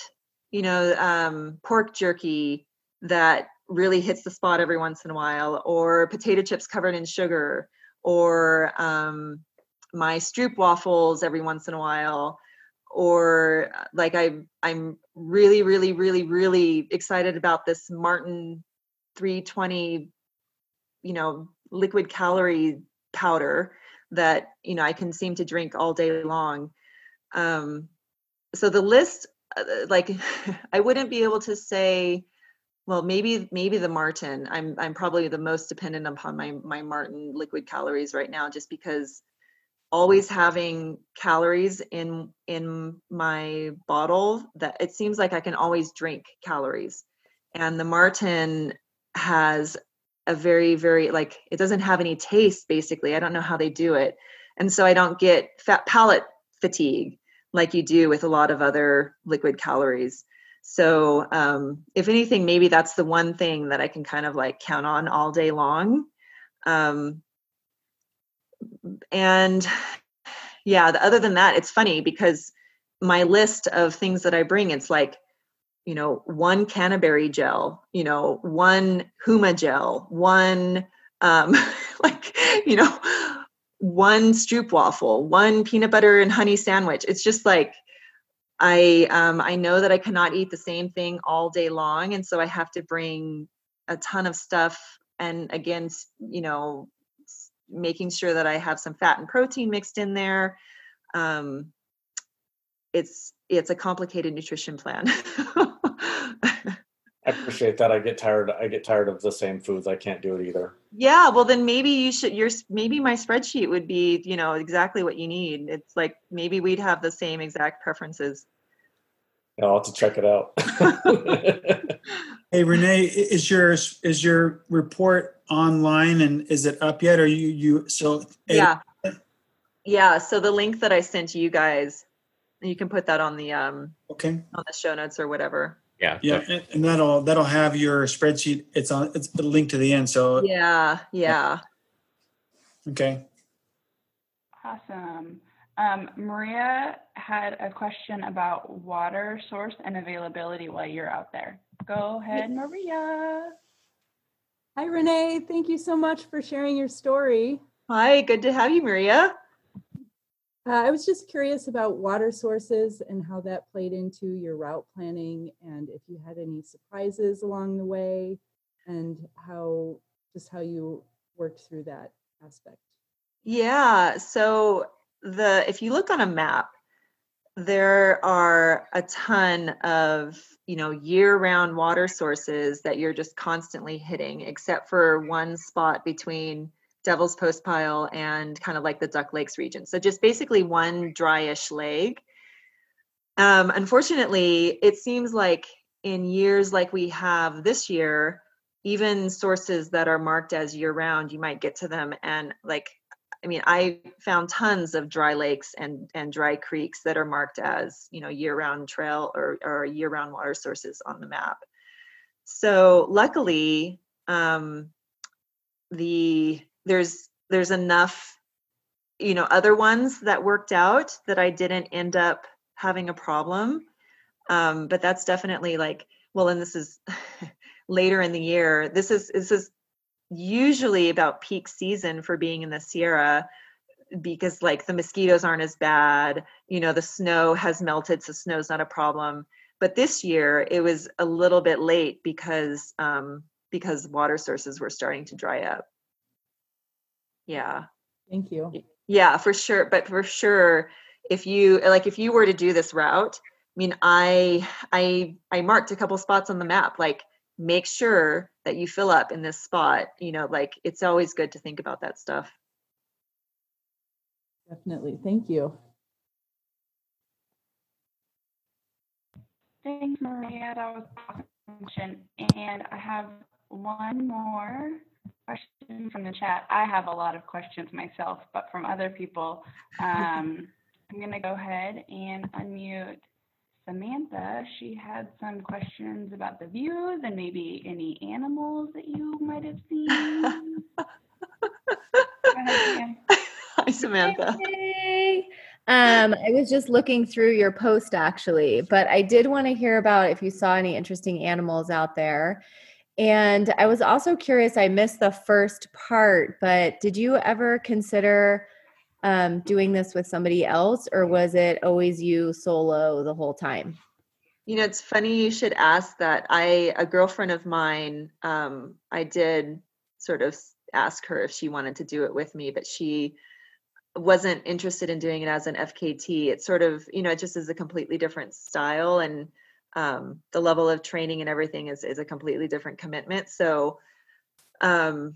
you know, um, pork jerky that really hits the spot every once in a while, or potato chips covered in sugar, or um, my stroop waffles every once in a while, or uh, like I I'm really really really really excited about this Maurten 320 you know liquid calorie powder that you know I can seem to drink all day long. Um, so the list, uh, like, [LAUGHS] I wouldn't be able to say, well, maybe maybe the Maurten I'm I'm probably the most dependent upon my my Maurten liquid calories right now, just because always having calories in in my bottle that it seems like I can always drink calories. And the Maurten has a very very like it doesn't have any taste basically. I don't know how they do it. And so i don't get fat palate fatigue like you do with a lot of other liquid calories. So um, if anything maybe that's the one thing that i can kind of like count on all day long. Um, and yeah the, other than that it's funny because my list of things that i bring it's like you know, one canterbury gel, you know, one huma gel, one um, [LAUGHS] like, you know, one stroop waffle, one peanut butter and honey sandwich. It's just like I um, I know that I cannot eat the same thing all day long, and so I have to bring a ton of stuff. And again, you know, making sure that I have some fat and protein mixed in there. Um, it's it's a complicated nutrition plan. [LAUGHS] I appreciate that. I get tired. I get tired of the same foods. I can't do it either. Yeah, well, then maybe you should. Your maybe my spreadsheet would be, you know, exactly what you need. It's like maybe we'd have the same exact preferences. Yeah, I'll have to check it out. [LAUGHS] hey, Renee, is your is your report online and is it up yet? Or you you so yeah. Yeah. So the link that I sent you guys you can put that on the um okay. on the show notes or whatever. Yeah. Yeah and, and that'll that'll have your spreadsheet. It's on it's a link to the end so yeah yeah. Okay. Awesome um, maria had a question about water source and availability while you're out there. Go ahead maria. Hi renee. Thank you so much for sharing your story. Hi good to have you maria. Uh, I was just curious about water sources and how that played into your route planning and if you had any surprises along the way and how just how you worked through that aspect. Yeah, so the if you look on a map there are a ton of you know year-round water sources that you're just constantly hitting except for one spot between Devil's Postpile and kind of like the Duck Lakes region. So just basically one dryish lake. Um, unfortunately, it seems like in years like we have this year, even sources that are marked as year round, you might get to them and like I mean, I found tons of dry lakes and and dry creeks that are marked as you know year-round trail or or year-round water sources on the map. So luckily, um, the there's there's enough you know other ones that worked out that i didn't end up having a problem um, but that's definitely like well and this is [LAUGHS] later in the year this is this is usually about peak season for being in the sierra because like the mosquitoes aren't as bad you know the snow has melted so snow's not a problem but this year it was a little bit late because um, because water sources were starting to dry up yeah. Thank you. Yeah, for sure. But for sure, if you like if you were to do this route, I mean, I I I marked a couple spots on the map, like make sure that you fill up in this spot. You know, like it's always good to think about that stuff. Definitely. Thank you. Thanks, Maria. That was awesome. And I have one more question from the chat. I have a lot of questions myself, but from other people. Um, I'm going to go ahead and unmute Samantha. She had some questions about the views and maybe any animals that you might have seen. Go ahead, Sam. [LAUGHS] Hi, Samantha. Hey. Um, I was just looking through your post actually, but I did want to hear about if you saw any interesting animals out there. And I was also curious, I missed the first part, but did you ever consider um, doing this with somebody else or was it always you solo the whole time? You know, it's funny you should ask that. I a girlfriend of mine, um, I did sort of ask her if she wanted to do it with me, but she wasn't interested in doing it as an FKT. It's sort of, you know, it just is a completely different style and um, the level of training and everything is is a completely different commitment. So um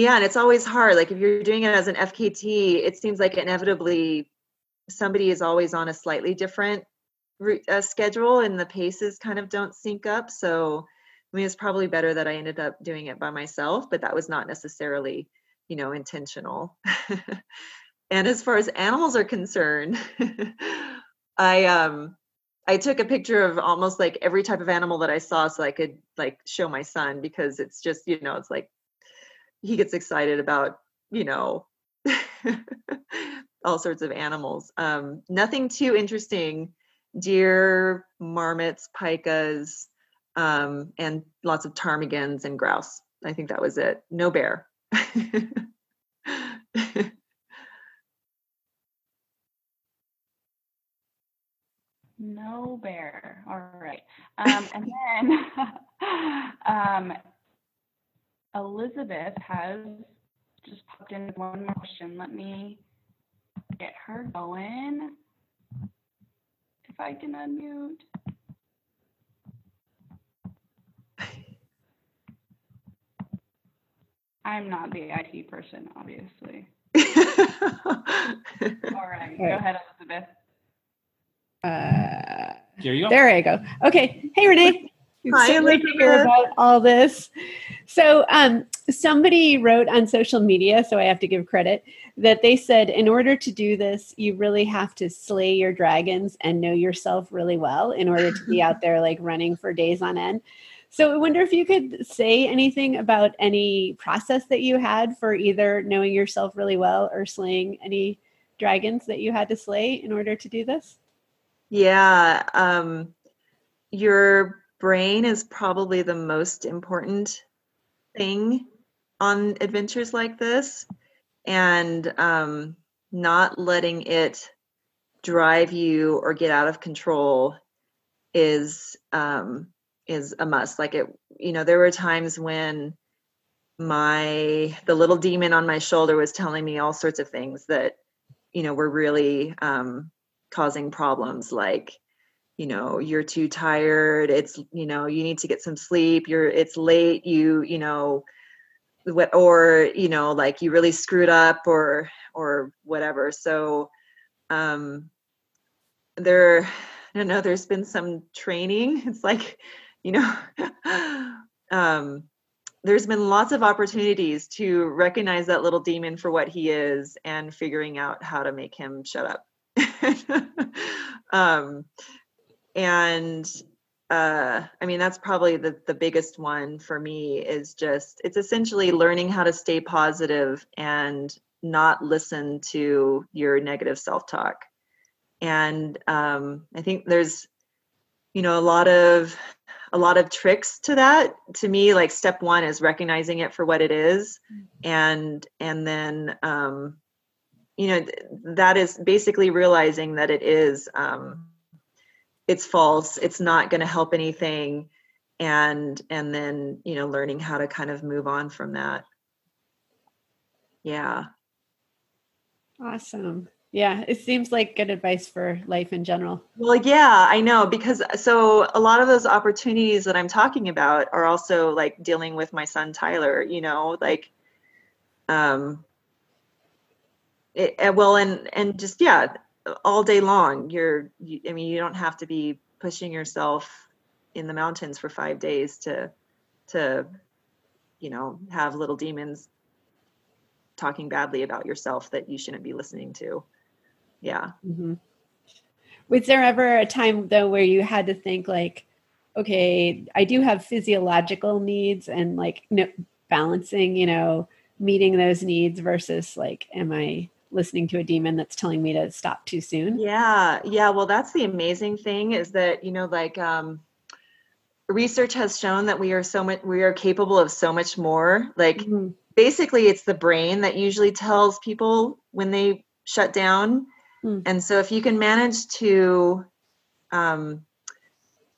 yeah, and it's always hard. Like if you're doing it as an FKT, it seems like inevitably somebody is always on a slightly different uh, schedule and the paces kind of don't sync up. So I mean, it's probably better that I ended up doing it by myself, but that was not necessarily, you know, intentional. [LAUGHS] and as far as animals are concerned, [LAUGHS] I um I took a picture of almost like every type of animal that I saw so I could like show my son because it's just, you know, it's like he gets excited about, you know, [LAUGHS] all sorts of animals. Um, nothing too interesting. Deer, marmots, pikas, um, and lots of ptarmigans and grouse. I think that was it. No bear. [LAUGHS] No bear. All right. Um, and then [LAUGHS] um, Elizabeth has just popped in with one more question. Let me get her going. If I can unmute. [LAUGHS] I'm not the IT person, obviously. [LAUGHS] All right. Go ahead, Elizabeth. Uh, There you go. there I go. Okay. Hey, Renee. It's Hi, so great to hear about all this. So, um, somebody wrote on social media, so I have to give credit, that they said in order to do this, you really have to slay your dragons and know yourself really well in order to be out [LAUGHS] there like running for days on end. So, I wonder if you could say anything about any process that you had for either knowing yourself really well or slaying any dragons that you had to slay in order to do this. Yeah, um, your brain is probably the most important thing on adventures like this, and um, not letting it drive you or get out of control is um, is a must. Like it, you know, there were times when my the little demon on my shoulder was telling me all sorts of things that you know were really um, causing problems like you know you're too tired it's you know you need to get some sleep you're it's late you you know what or you know like you really screwed up or or whatever so um there [SIGHS] i don't know there's been some training [LAUGHS] it's like you know [LAUGHS] um there's been lots of opportunities to recognize that little demon for what he is and figuring out how to make him shut up. [LAUGHS] Um and uh i mean that's probably the the biggest one for me is just it's essentially learning how to stay positive and not listen to your negative self-talk. And um i think there's you know a lot of a lot of tricks to that. To me like step one is recognizing it for what it is and and then um you know th- that is basically realizing that it is um it's false it's not going to help anything and and then you know learning how to kind of move on from that yeah Awesome. Yeah, it seems like good advice for life in general. well yeah i know because so a lot of those opportunities that i'm talking about are also like dealing with my son tyler you know like um it, uh, well, and and just yeah, all day long. You're, you, I mean, you don't have to be pushing yourself in the mountains for five days to to you know have little demons talking badly about yourself that you shouldn't be listening to. Yeah. Mm-hmm. Was there ever a time though where you had to think like, okay, I do have physiological needs and like no, balancing, you know, meeting those needs versus like, am I listening to a demon that's telling me to stop too soon? Yeah. Yeah. Well, that's the amazing thing is that, you know, like, um, research has shown that we are so much we are capable of so much more like mm-hmm. basically it's the brain that usually tells people when they shut down mm. and so if you can manage to um,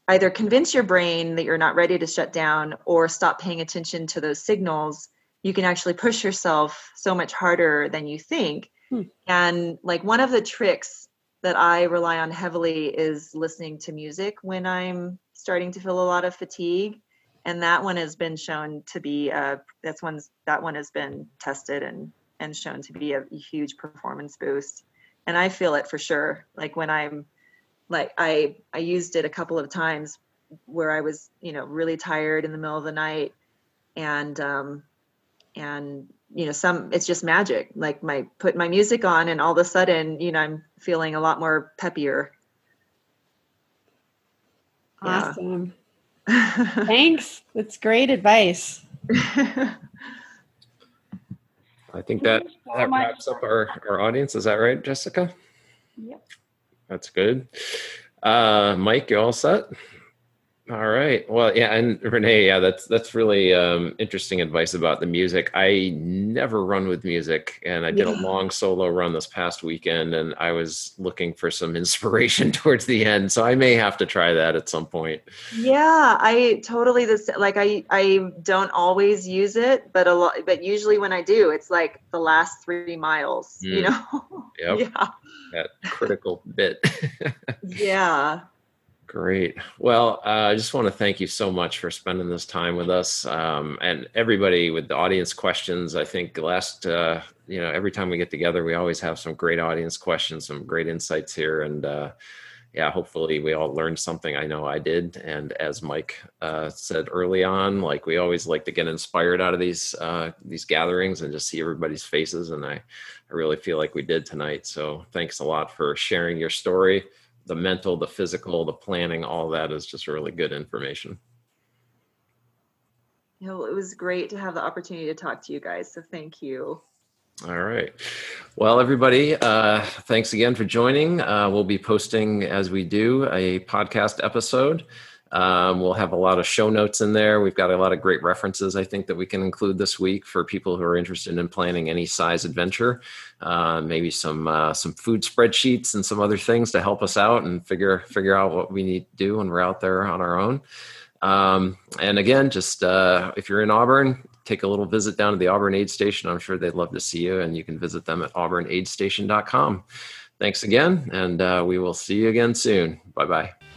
either convince your brain that you're not ready to shut down or stop paying attention to those signals you can actually push yourself so much harder than you think mm. and like one of the tricks that i rely on heavily is listening to music when i'm starting to feel a lot of fatigue. And that one has been shown to be uh, that's one's that one has been tested and and shown to be a, a huge performance boost. And i feel it for sure. Like when i'm like i i used it a couple of times where i was you know really tired in the middle of the night and um and you know some it's just magic like my put my music on and all of a sudden you know i'm feeling a lot more peppier Awesome. Yeah. [LAUGHS] Thanks. That's great advice. [LAUGHS] I think that that wraps up our, our audience. Is that right, Jessica? Yep. That's good. Uh, Mike, you all set? All right. Well, yeah, and Renee, yeah, that's that's really um, interesting advice about the music. I never run with music, and I did yeah. a long solo run this past weekend, and I was looking for some [LAUGHS] inspiration towards the end. So I may have to try that at some point. Yeah, I totally this like I I don't always use it, but a lot, but usually when I do, it's like the last three miles. Mm. You know. [LAUGHS] Yep. yeah. That critical bit. [LAUGHS] yeah. Great. Well, uh, I just want to thank you so much for spending this time with us, um, and everybody with the audience questions. I think last, uh, you know, every time we get together, we always have some great audience questions, some great insights here, and uh, yeah, hopefully we all learned something. I know I did, and as Mike uh, said early on, like we always like to get inspired out of these uh, these gatherings and just see everybody's faces, and I, I really feel like we did tonight. So thanks a lot for sharing your story the mental, the physical, the planning, all that is just really good information. Know, it was great to have the opportunity to talk to you guys. So thank you. All right. Well, everybody, uh, thanks again for joining. Uh, we'll be posting, as we do, a podcast episode. Um, we'll have a lot of show notes in there. We've got a lot of great references, I think, that we can include this week for people who are interested in planning any size adventure. Uh, maybe some uh, some food spreadsheets and some other things to help us out and figure figure out what we need to do when we're out there on our own. Um, and again, just uh, if you're in Auburn, take a little visit down to the Auburn Aid Station. I'm sure they'd love to see you, and you can visit them at auburnaidstation.com. Thanks again, and uh, we will see you again soon. Bye bye.